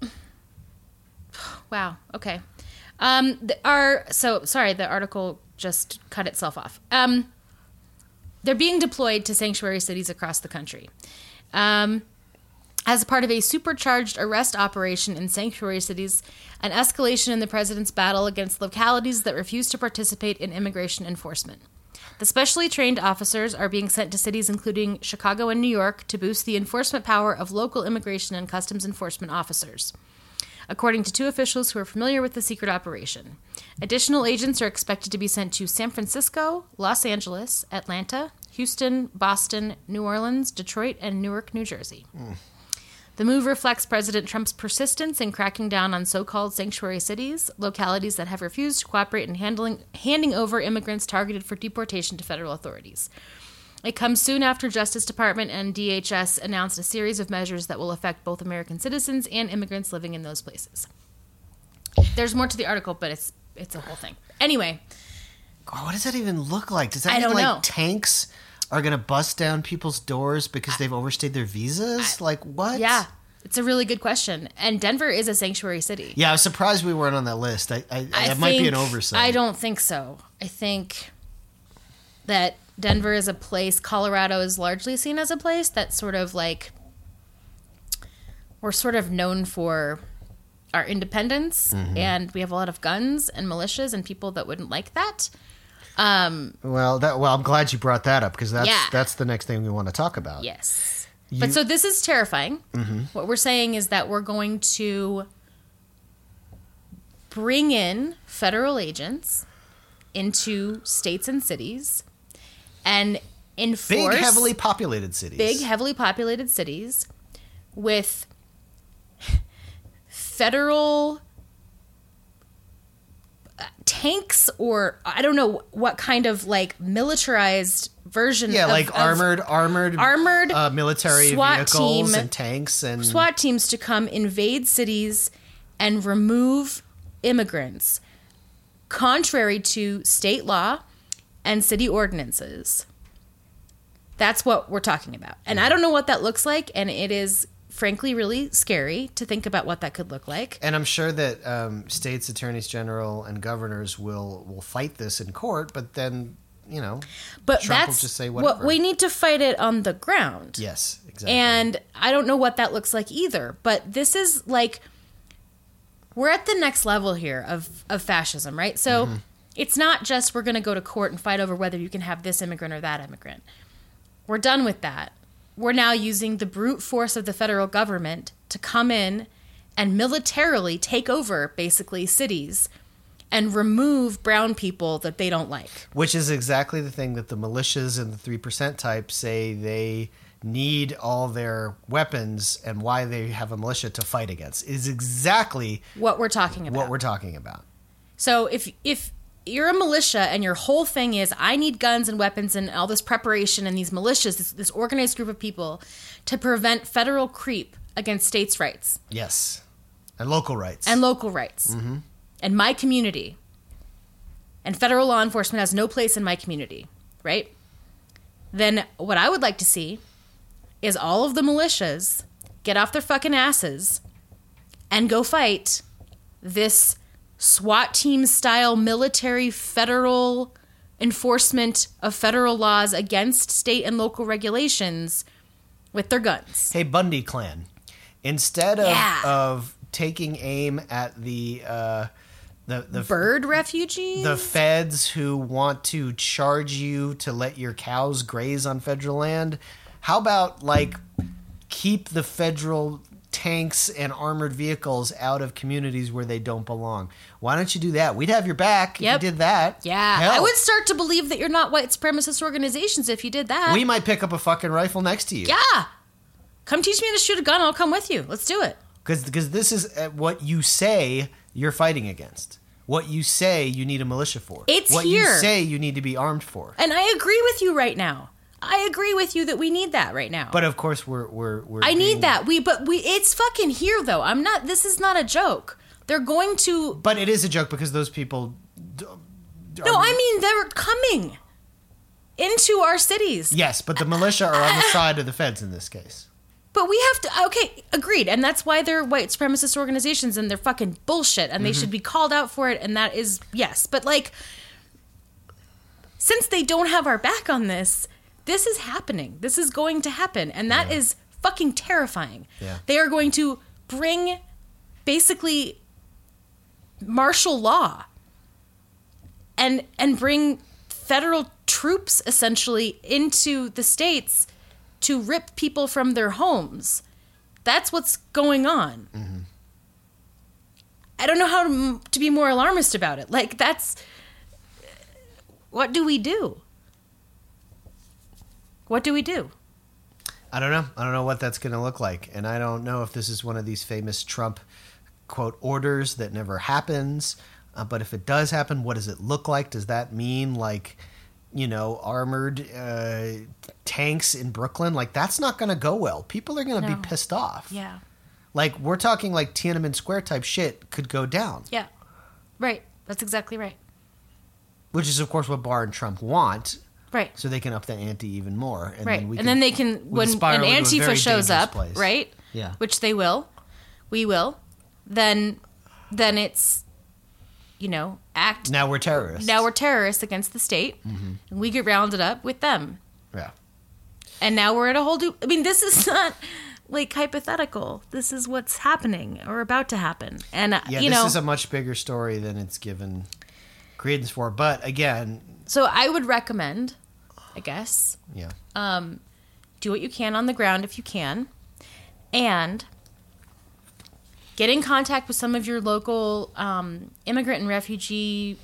*sighs* wow. Okay. Um, our so sorry. The article just cut itself off. Um, they're being deployed to sanctuary cities across the country. Um, as part of a supercharged arrest operation in sanctuary cities, an escalation in the president's battle against localities that refuse to participate in immigration enforcement. The specially trained officers are being sent to cities including Chicago and New York to boost the enforcement power of local immigration and customs enforcement officers according to two officials who are familiar with the secret operation. Additional agents are expected to be sent to San Francisco, Los Angeles, Atlanta, Houston, Boston, New Orleans, Detroit, and Newark, New Jersey. The move reflects President Trump's persistence in cracking down on so called sanctuary cities, localities that have refused to cooperate in handling, handing over immigrants targeted for deportation to federal authorities. It comes soon after Justice Department and DHS announced a series of measures that will affect both American citizens and immigrants living in those places. There's more to the article, but it's it's a whole thing. Anyway, what does that even look like? Does that I mean don't like know. tanks are gonna bust down people's doors because they've overstayed their visas? like what? yeah, it's a really good question. And Denver is a sanctuary city. Yeah, I was surprised we weren't on that list. I, I, I that might be an oversight. I don't think so. I think that Denver is a place, Colorado is largely seen as a place that's sort of like we're sort of known for our independence Mm-hmm. and we have a lot of guns and militias and people that wouldn't like that. Um, Well, that well, I'm glad you brought that up because that's Yeah. that's the next thing we want to talk about. yes. You- but so this is terrifying. Mm-hmm. What we're saying is that we're going to bring in federal agents into states and cities and in Big, heavily populated cities. big, heavily populated cities with federal tanks or I don't know what kind of like militarized version. Yeah, of- like armored, armored, armored uh, military SWAT vehicles team- and tanks and SWAT teams to come invade cities and remove immigrants, contrary to state law and city ordinances. That's what we're talking about. And I don't know what that looks like, and it is frankly really scary to think about what that could look like. And I'm sure that um, states, attorneys general, and governors will will fight this in court. But then, you know, But Trump will that's just say what we need to fight it on the ground. yes, exactly. And I don't know what that looks like either. But this is like we're at the next level here of of fascism, right? So Mm-hmm. It's not just we're going to go to court and fight over whether you can have this immigrant or that immigrant. We're done with that. We're now using the brute force of the federal government to come in and militarily take over basically cities and remove brown people that they don't like. which is exactly the thing that the militias and the three percent type say they need all their weapons and why they have a militia to fight against is exactly What we're talking about. what we're talking about. So if if you're a militia and your whole thing is I need guns and weapons and all this preparation and these militias, this, this organized group of people to prevent federal creep against states' rights Yes, and local rights. and local rights mm-hmm. and my community. And federal law enforcement has no place in my community, right? Then what I would like to see is all of the militias get off their fucking asses and go fight this SWAT team style military federal enforcement of federal laws against state and local regulations with their guns. hey, Bundy clan, instead of Yeah. of taking aim at the uh, the the Bird refugees? the feds who want to charge you to let your cows graze on federal land, how about like keep the federal tanks and armored vehicles out of communities where they don't belong? Why don't you do that? We'd have your back Yep. if you did that. yeah, Hell, I would start to believe that you're not white supremacist organizations if you did that. We might pick up a fucking rifle next to you. yeah. Come teach me how to shoot a gun. I'll come with you. Let's do it. Because this is uh, what you say you're fighting against. What you say you need a militia for. It's what you say you need to be armed for. And I agree with you right now. I agree with you that we need that right now. But of course, we're we're, we're I need that. We but we it's fucking here though. I'm not this is not a joke. They're going to But it is a joke because those people. d- No, are- I mean they're coming into our cities. Yes, but the militia are on the *laughs* side of the feds in this case. But we have to okay, agreed. And that's why they're white supremacist organizations and they're fucking bullshit and they mm-hmm. should be called out for it and that is yes. But like since they don't have our back on this, this is happening. This is going to happen and that is fucking terrifying. Yeah. They are going to bring basically martial law and and bring federal troops essentially into the states to rip people from their homes. That's what's going on. Mm-hmm. I don't know how to, to be more alarmist about it. Like that's what do we do? What do we do? I don't know. I don't know what that's going to look like, and I don't know if this is one of these famous Trump quote orders that never happens. Uh, but if it does happen, what does it look like? Does that mean like, you know, armored uh, tanks in Brooklyn? Like that's not going to go well. People are going to No. be pissed off. Yeah. Like we're talking like Tiananmen Square type shit could go down, Yeah. Right. That's exactly right. which is of course what Barr and Trump want, Right. so they can up the ante even more. And right. Then we and then they can when an into a very Antifa shows up, place. right? Yeah. Which they will. We will. Then then it's you know, act Now we're terrorists. now we're terrorists against the state Mm-hmm. and we get rounded up with them. yeah. And now we're at a whole new I mean, this is not like hypothetical. This is what's happening or about to happen. And uh, Yeah, you this know, this is a much bigger story than it's given credence for. But again, so I would recommend, I guess, yeah, Um, do what you can on the ground if you can, and get in contact with some of your local um, immigrant and refugee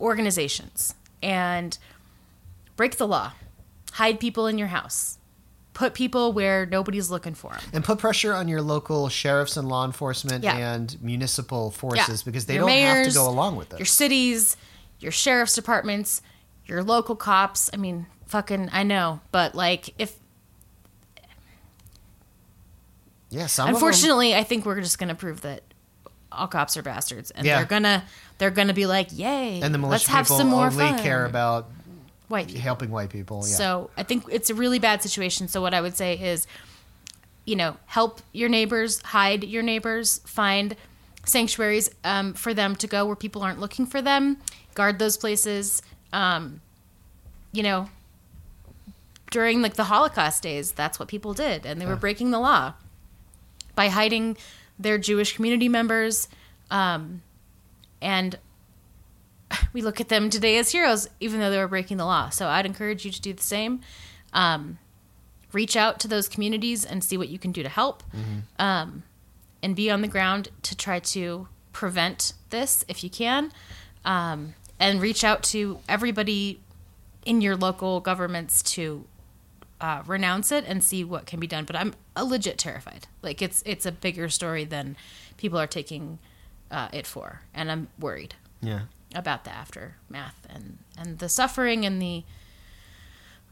organizations and break the law, hide people in your house, put people where nobody's looking for them. and put pressure on your local sheriffs and law enforcement Yeah. and municipal forces because they Your don't have to go along with it. Your this. cities, your sheriff's departments, your local cops. I mean, fucking, I know, but like, if Yeah, some of them- unfortunately, I think we're just gonna prove that all cops are bastards, and Yeah. they're gonna they're gonna be like, yay, and the militia let's have people some more only fun. care about white people. helping white people. Yeah. So I think it's a really bad situation. So what I would say is, you know, help your neighbors, hide your neighbors, find sanctuaries um, for them to go where people aren't looking for them, guard those places. Um, you know, during like the Holocaust days, that's what people did, and they were breaking the law by hiding their Jewish community members. Um, and we look at them today as heroes, even though they were breaking the law. So I'd encourage you to do the same. Um, reach out to those communities and see what you can do to help, um, and be on the ground to try to prevent this if you can, um, and reach out to everybody in your local governments to uh, renounce it and see what can be done. But I'm uh, legit terrified. Like it's it's a bigger story than people are taking uh, it for, and I'm worried yeah. about the aftermath and and the suffering and the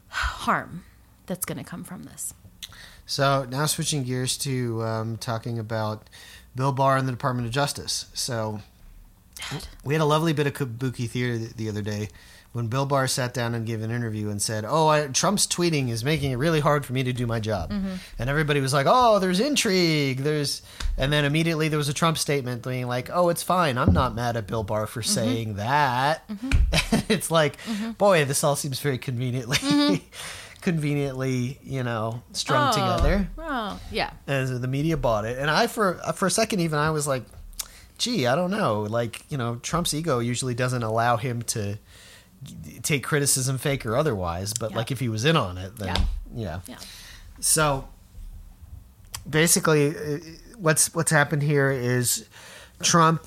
harm that's going to come from this. So now switching gears to um, talking about Bill Barr and the Department of Justice. So we had a lovely bit of kabuki theater th- the other day when Bill Barr sat down and gave an interview and said, "Oh, I, Trump's tweeting is making it really hard for me to do my job," mm-hmm. and everybody was like, "Oh, there's intrigue." There's, and then immediately there was a Trump statement being like, "Oh, it's fine. I'm not mad at Bill Barr for mm-hmm. saying that." Mm-hmm. *laughs* it's like, boy, this all seems very conveniently, *laughs* conveniently, you know, strung oh, together Oh, yeah. as the media bought it. And I, for for a second, even I was like, "Gee, I don't know." Like, you know, Trump's ego usually doesn't allow him to take criticism, fake or otherwise. But Yeah. like, if he was in on it, then Yeah. yeah. Yeah. So basically, uh, what's what's happened here is Trump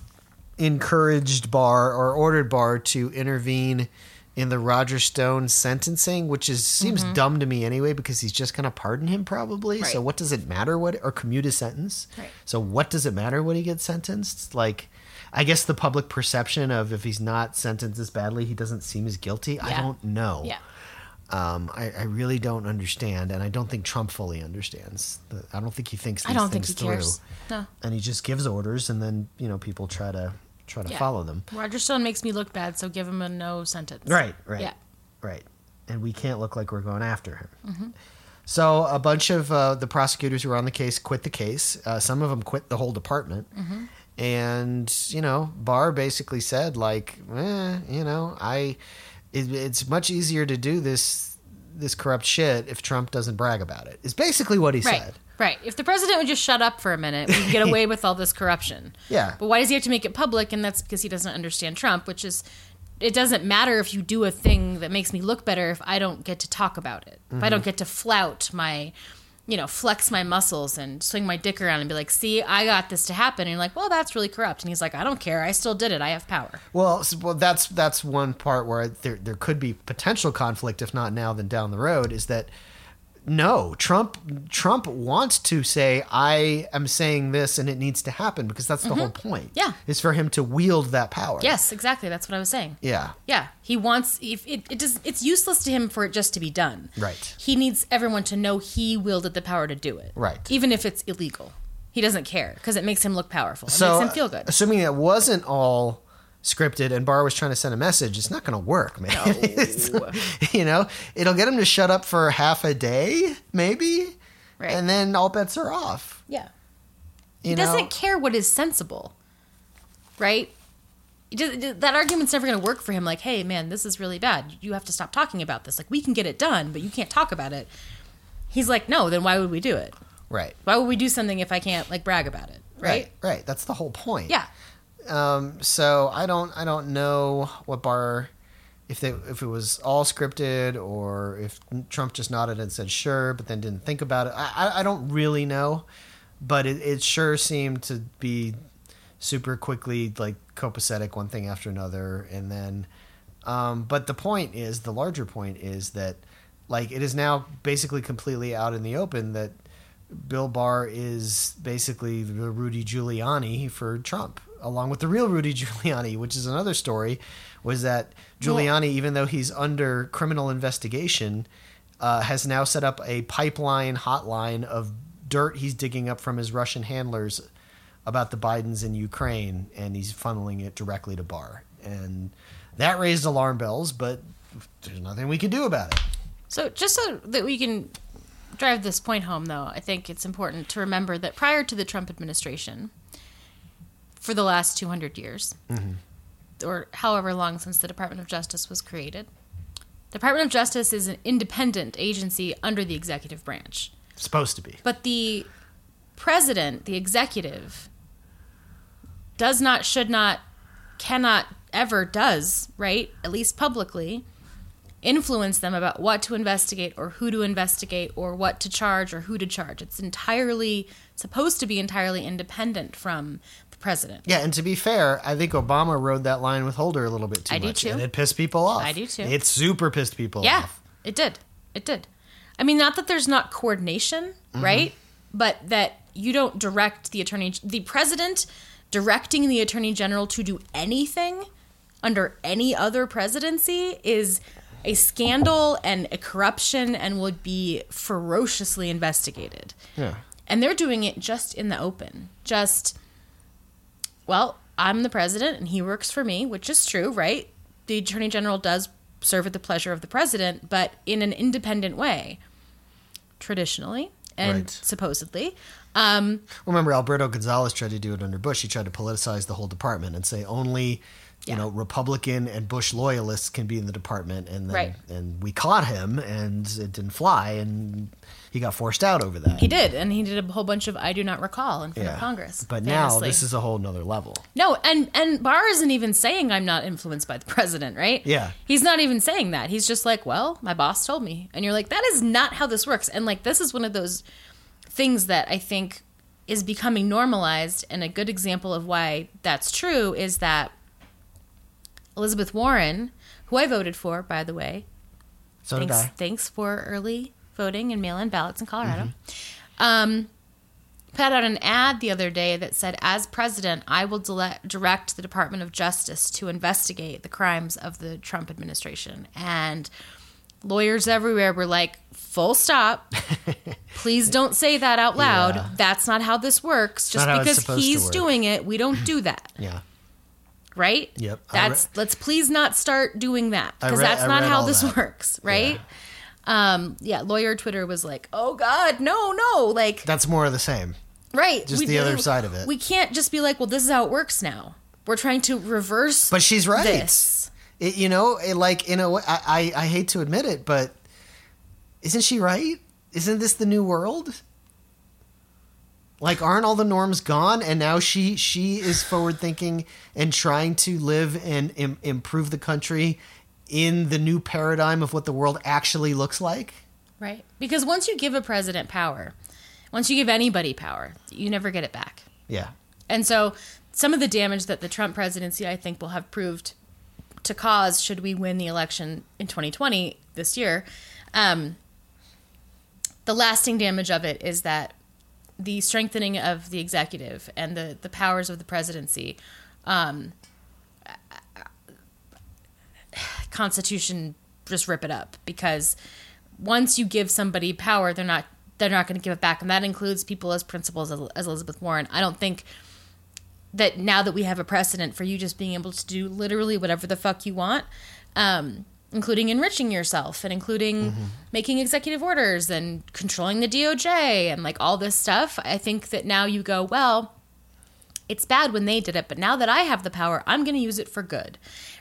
encouraged Barr or ordered Barr to intervene in the Roger Stone sentencing, which is seems dumb to me anyway because he's just going to pardon him probably. So Mm-hmm. What does it matter what or commute his sentence? Right. So what does it matter when he gets sentenced? Like I guess the public perception of if he's not sentenced as badly, he doesn't seem as guilty. I don't know. Yeah. Um, I, I really don't understand, and I don't think Trump fully understands. The, I don't think he thinks. These I don't think things he cares. Through. No. And he just gives orders, and then you know people try to try to Yeah. follow them. Roger Stone makes me look bad, so give him a no sentence. Right, right, Yeah. right. And we can't look like we're going after him. Mm-hmm. So a bunch of uh, the prosecutors who were on the case quit the case. Uh, some of them quit the whole department. Mm-hmm. And you know, Barr basically said like, eh, you know, I, it, it's much easier to do this this corrupt shit if Trump doesn't brag about it. Is basically what he Right. said. Right. If the president would just shut up for a minute, we could get away with all this corruption. *laughs* Yeah. But why does he have to make it public? And that's because he doesn't understand Trump, which is it doesn't matter if you do a thing that makes me look better if I don't get to talk about it. If I Mm-hmm. don't get to flout my you know, flex my muscles and swing my dick around and be like, see, I got this to happen. And you're like, well, that's really corrupt. And he's like, I don't care. I still did it. I have power. Well, s- well, that's that's one part where there there could be potential conflict, if not now, then down the road. Is that no Trump Trump wants to say I am saying this and it needs to happen because that's the whole point. Mm-hmm. Yeah. is for him to wield that power. Yes, exactly. That's what I was saying. Yeah. Yeah, he wants. If it, it does, it's useless to him for it just to be done. Right. He needs everyone to know he wielded the power to do it. Right. Even if it's illegal, he doesn't care because it makes him look powerful. It So makes him feel good. assuming it wasn't all scripted and Barr was trying to send a message, it's not going to work, man. *laughs* It's- you know, it'll get him to shut up for half a day, maybe, Right. and then all bets are off. Yeah. You He know? doesn't care what is sensible, right? That argument's never going to work for him. Like, hey, man, this is really bad. You have to stop talking about this. Like, we can get it done, but you can't talk about it. He's like, no, then why would we do it? Right. Why would we do something if I can't like brag about it? Right? Right. Right. That's the whole point. Yeah. Um, so I don't I don't know what Barr if they if it was all scripted or if Trump just nodded and said sure, but then didn't think about it. I I, I don't really know, but it, it sure seemed to be super quickly like copacetic one thing after another, and then. Um, but the point is, the larger point is that like it is now basically completely out in the open that Bill Barr is basically the Rudy Giuliani for Trump, along with the real Rudy *laughs* Giuliani, which is another story. Was that Giuliani, even though he's under criminal investigation, uh, has now set up a pipeline hotline of dirt he's digging up from his Russian handlers about the Bidens in Ukraine, and he's funneling it directly to Barr. And that raised alarm bells, but there's nothing we can do about it. So, just so that we can drive this point home, though, I think it's important to remember that prior to the Trump administration, for the last 200 years, mm-hmm. or however long since the Department of Justice was created, the Department of Justice is an independent agency under the executive branch. supposed to be. But the president, the executive, does not, should not, cannot, ever does, right? At least publicly, influence them about what to investigate or who to investigate or what to charge or who to charge. It's entirely supposed to be entirely independent from the president. Yeah, and to be fair, I think Obama rode that line with Holder a little bit too I do much, too. and it pissed people off. I do too. It super pissed people Yeah, off. Yeah, it did. It did. I mean, not that there's not coordination, Mm-hmm. right? But that you don't direct the attorney, the president directing the attorney general to do anything under any other presidency is a scandal and a corruption and would be ferociously investigated. Yeah. And they're doing it just in the open. Just, well, I'm the president and he works for me, which is true, right? The attorney general does serve at the pleasure of the president, but in an independent way, traditionally and Right. supposedly. Um, Remember, Alberto Gonzales tried to do it under Bush. He tried to politicize the whole department and say only, you know, Republican and Bush loyalists can be in the department. And then, Right. and we caught him, and it didn't fly, and he got forced out over that. he did, and he did a whole bunch of I do not recall in front yeah. of Congress. But now this is a whole nother level. No, and and Barr isn't even saying I'm not influenced by the *laughs* president, right? Yeah. He's not even saying that. He's just like, well, my boss told me, and you're like, that is not how this works. And like, this is one of those things that I think is becoming normalized, and a good example of why that's true is that Elizabeth Warren, who I voted for, by the way, So did thanks, I. thanks for early voting and mail-in ballots in Colorado. Mm-hmm. Um, put out an ad the other day that said, "As president, I will dile- direct the Department of Justice to investigate the crimes of the Trump administration." And lawyers everywhere were like, "Full stop! *laughs* Please don't say that out loud. Yeah. That's not how this works. Just not how it's because he's doing it, we don't do that." Yeah. Right? Yep. That's re- let's please not start doing that because read- that's not how this that. works, right? Um, yeah, lawyer Twitter was like, "Oh God, no, no!" Like, That's more of the same. right? Just the other side of it. We can't just be like, "Well, this is how it works now." We're trying to reverse. But she's right. This. It, you know, it, like in a way, I, I I hate to admit it, but isn't she right? Isn't this the new world? Like, aren't all the norms gone, and now she she is forward thinking and trying to live and Im- improve the country in the new paradigm of what the world actually looks like. Right. Because once you give a president power, once you give anybody power, you never get it back. Yeah, And so some of the damage that the Trump presidency, I think, will have proved to cause should we win the election in 2020 this year, um, the lasting damage of it is that the strengthening of the executive and the, the powers of the presidency, um, Constitution just rip it up because once you give somebody power, they're not they're not going to give it back, and that includes people as principals as, Elizabeth Warren. I don't think that now that we have a precedent for you just being able to do literally whatever the fuck you want, um, including enriching yourself and including making executive orders and controlling the DOJ and like all this stuff. I think that now you go, well, it's bad when they did it, but now that I have the power, I'm going to use it for good.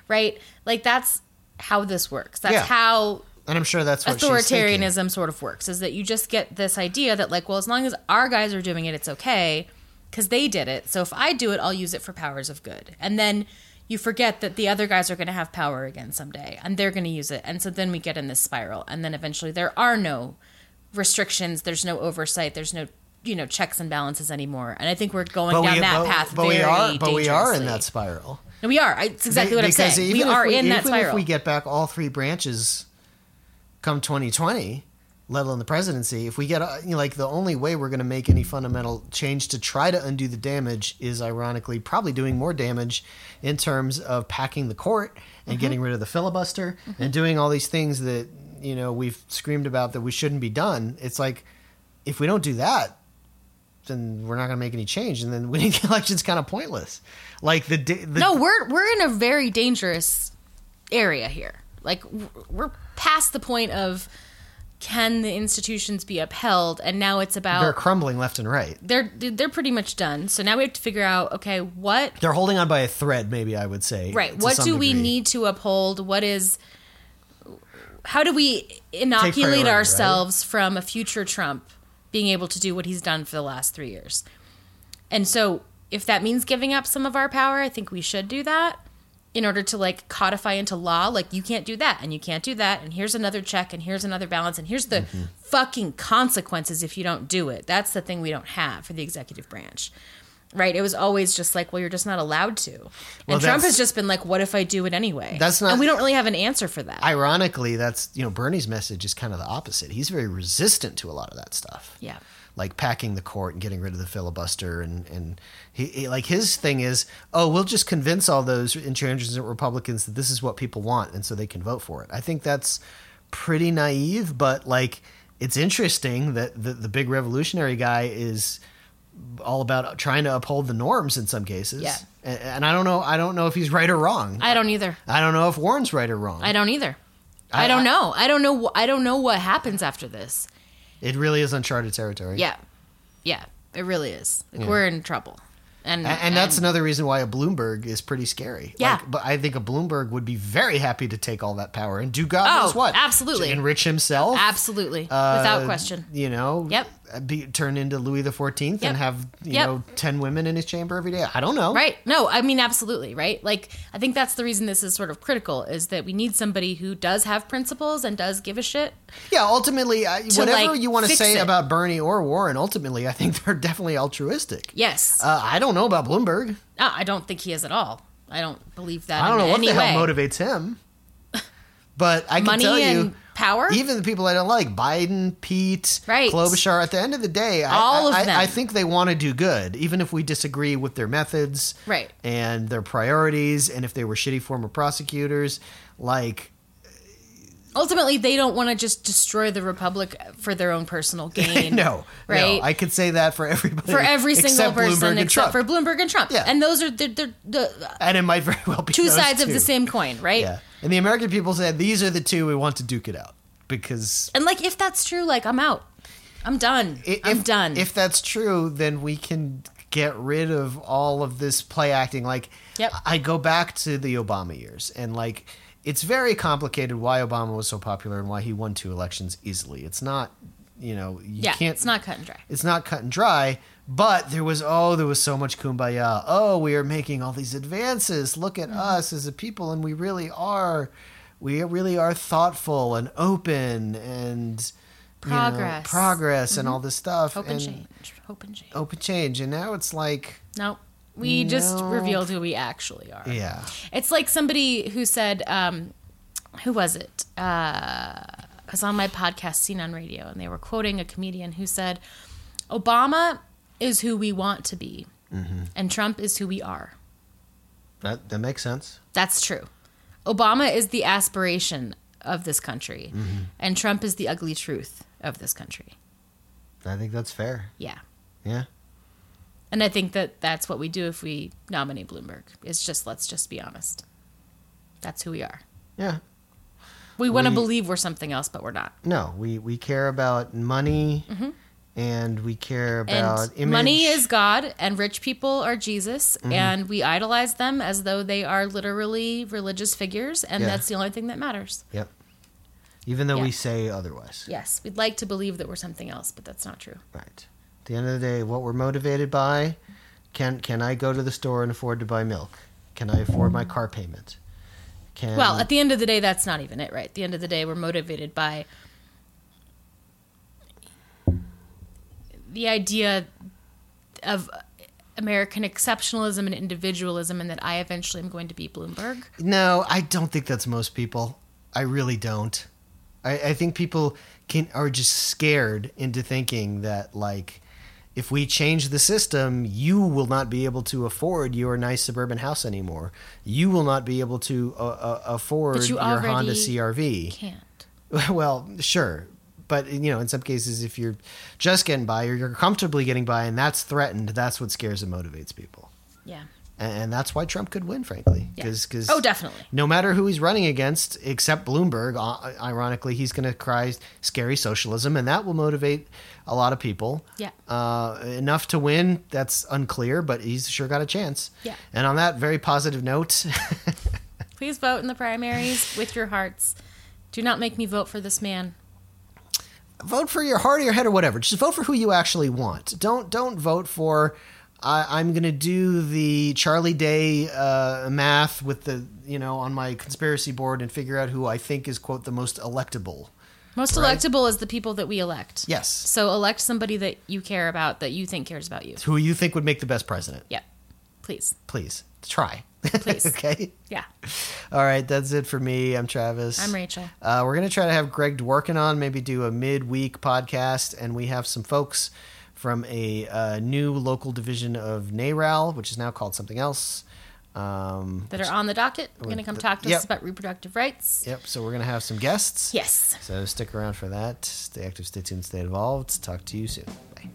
Right? Like that's how this works. That's Yeah. how and I'm sure that's what authoritarianism sort of works is that you just get this idea that like well as long as our guys are doing it it's okay because they did it so if i do it i'll use it for powers of good and then you forget that the other guys are going to have power again someday and they're going to use it. And so then we get in this spiral and then eventually there are no restrictions there's no oversight there's no you know checks and balances anymore. And i think we're going But down we, that but, path but very we are, but we are in that spiral. And we are. I- it's exactly what i'm saying. We are in that spiral if we get back all three branches come 2020, let alone the presidency, if we get uh, you know, like the only way we're going to make any fundamental change to try to undo the damage is ironically probably doing more damage in terms of packing the court and getting rid of the filibuster and doing all these things that you know we've screamed about that we shouldn't be done. It's like if we don't do that, then we're not going to make any change, and then *laughs* winning the election's kind of pointless. Like the, the No, we're we're in a very dangerous area here. Like we're past the point of can the institutions be upheld, and now it's about they're crumbling left and right. they're they're pretty much done. So now we have to figure out okay, what They're holding on by a thread, maybe I would say. right? What do we need to uphold? What is how do we inoculate priority, right? ourselves from a future Trump being able to do what he's done for the last three years? And so, if that means giving up some of our power, I think we should do that in order to like codify into law. Like, you can't do that, and you can't do that, and here's another check, and here's another balance, and here's the Mm-hmm. fucking consequences if you don't do it. That's the thing we don't have for the executive branch. Right? It was always just like, well, you're just not allowed to. Well, And Trump has just been like, what if I do it anyway? That's not- And we don't really have an answer for that. Ironically, that's you know Bernie's message is kind of the opposite. He's very resistant to a lot of that stuff. yeah. Like packing the court and getting rid of the filibuster and and he, he- like his thing is oh we'll just convince all those intransigent republicans that this is what people want and so they can vote for it i think that's pretty naive but like it's interesting that the, the big revolutionary guy is all about trying to uphold the norms in some cases Yeah. and, and i don't know i don't know if he's right or wrong I don't either. i don't know if warren's right or wrong I don't either. I- I, don't know. I don't know. I don't know what happens after this. It really is uncharted territory Yeah, yeah, it really is. Like, We're in trouble, and A- And, that's another reason why a Bloomberg is pretty scary. Yeah. Like, but I think a Bloomberg would be very happy to take all that power and do God Oh, knows what. absolutely. To enrich himself. absolutely uh, without question. You know. Yep. Be, turn into Louis the Fourteenth Yep. and have you Yep. know ten women in his chamber every day. I don't know. Right? No, I mean absolutely. Right? Like I think that's the reason this is sort of critical is that we need somebody who does have principles and does give a shit. Yeah. Ultimately, I, whatever like, you want to say it. about Bernie or Warren, ultimately, I think *laughs* they're definitely altruistic. Yes. Uh, I don't know about Bloomberg. Uh, I don't think he is at all. I don't believe that. I don't know what the way. hell motivates him. *laughs* But I can Money tell you, power. even the people I don't like, Biden, Pete, Right. Klobuchar, at the end of the day, I- All of I, them. I, think they want to do good, even if we disagree with their methods, Right. and their priorities, and if they were shitty former prosecutors. Like, Ultimately, they don't want to just destroy the republic for their own personal *laughs* gain. no, right? no, I could say that for everybody, for every single person except Trump. for Bloomberg and Trump. Yeah. And those are the, the, the and it might very well be two sides of the same coin, right? Yeah, and the American people said these are the two we want to duke it out because And like, if that's true, like, I'm out. I'm done. I- I'm if, done. If that's true, then we can get rid of all of this play acting. Like, Yep. I go back to the Obama years, and like, it's very complicated why Obama was so popular and why he won two elections easily. It's not, you know, you yeah, can't. it's not cut and dry. It's not cut and dry. But there was oh, there was so much kumbaya. Oh, we are making all these advances. Look Mm-hmm. at us as a people, and we really are. We really are thoughtful and open and you know, Progress. Mm-hmm. progress, and all this stuff. Hope and, change. Hope and change. Open change, and now it's like, No. We just revealed who we actually are. yeah, It's like somebody who said, um, who was it? Uh, it was on my podcast, Scene on Radio, and they were quoting a comedian who said, Obama is who we want to be, Mm-hmm. and Trump is who we are. that that makes sense. That's true. Obama is the aspiration of this country, Mm-hmm. and Trump is the ugly truth of this country. I think that's fair. Yeah. Yeah, And I think that that's what we do if we nominate Bloomberg. It's just, let's just be honest. That's who we are. yeah. We want to believe we're something else, but we're not. No, we we care about money, and we care about Mm-hmm. and image. money is God, and rich people are Jesus, Mm-hmm. and we idolize them as though they are literally religious figures, and Yeah. that's the only thing that matters. Yep. Even though we say otherwise. Yes, we'd like to believe that we're something else, but that's not true. Right. At the end of the day, what we're motivated by can can I go to the store and afford to buy milk? Can I afford my car payment? Can Well, at the end of the day, that's not even it, right? At the end of the day, we're motivated by the idea of American exceptionalism and individualism, and that I eventually am going to be Bloomberg. No, I don't think that's most people. I really don't. I, I think people can are just scared into thinking that like if we change the system, you will not be able to afford your nice suburban house anymore. You will not be able to uh, uh, afford you your Honda CRV. Can't. *laughs* well, sure. But you know, in some cases, if you're just getting by or you're comfortably getting by, and that's threatened, that's what scares and motivates people, Yeah. And, that's why Trump could win, frankly. Yeah. Because Oh, definitely. no matter who he's running against, except Bloomberg, uh, ironically, he's going to cry scary socialism, and that will motivate a lot of people. Yeah. Uh, enough to win, that's unclear, but he's sure got a chance. Yeah. And on that very positive note, *laughs* Please vote in the primaries with your hearts. Do not make me vote for this man. vote for your heart or your head or whatever. Just vote for who you actually want. Don't don't vote for. I, I'm going to do the Charlie Day uh, math with the you know on my conspiracy board and figure out who I think is quote the most electable. Most Right. electable is the people that we elect. Yes, So elect somebody that you care about, that you think cares about you. who you think would make the best president. Yeah. Please. Please try. Please. *laughs* okay. Yeah. All right, that's it for me. I'm Travis. I'm Rachel. Uh, we're going to try to have Greg Dworkin on, maybe do a midweek podcast. And we have some folks from a uh, new local division of NARAL, which is now called something else. Um, That are on the docket. Going to come talk to Yep. us about reproductive rights. yep, so we're going to have some guests. Yes. So stick around for that. Stay active, stay tuned, stay involved. Talk to you soon. Bye.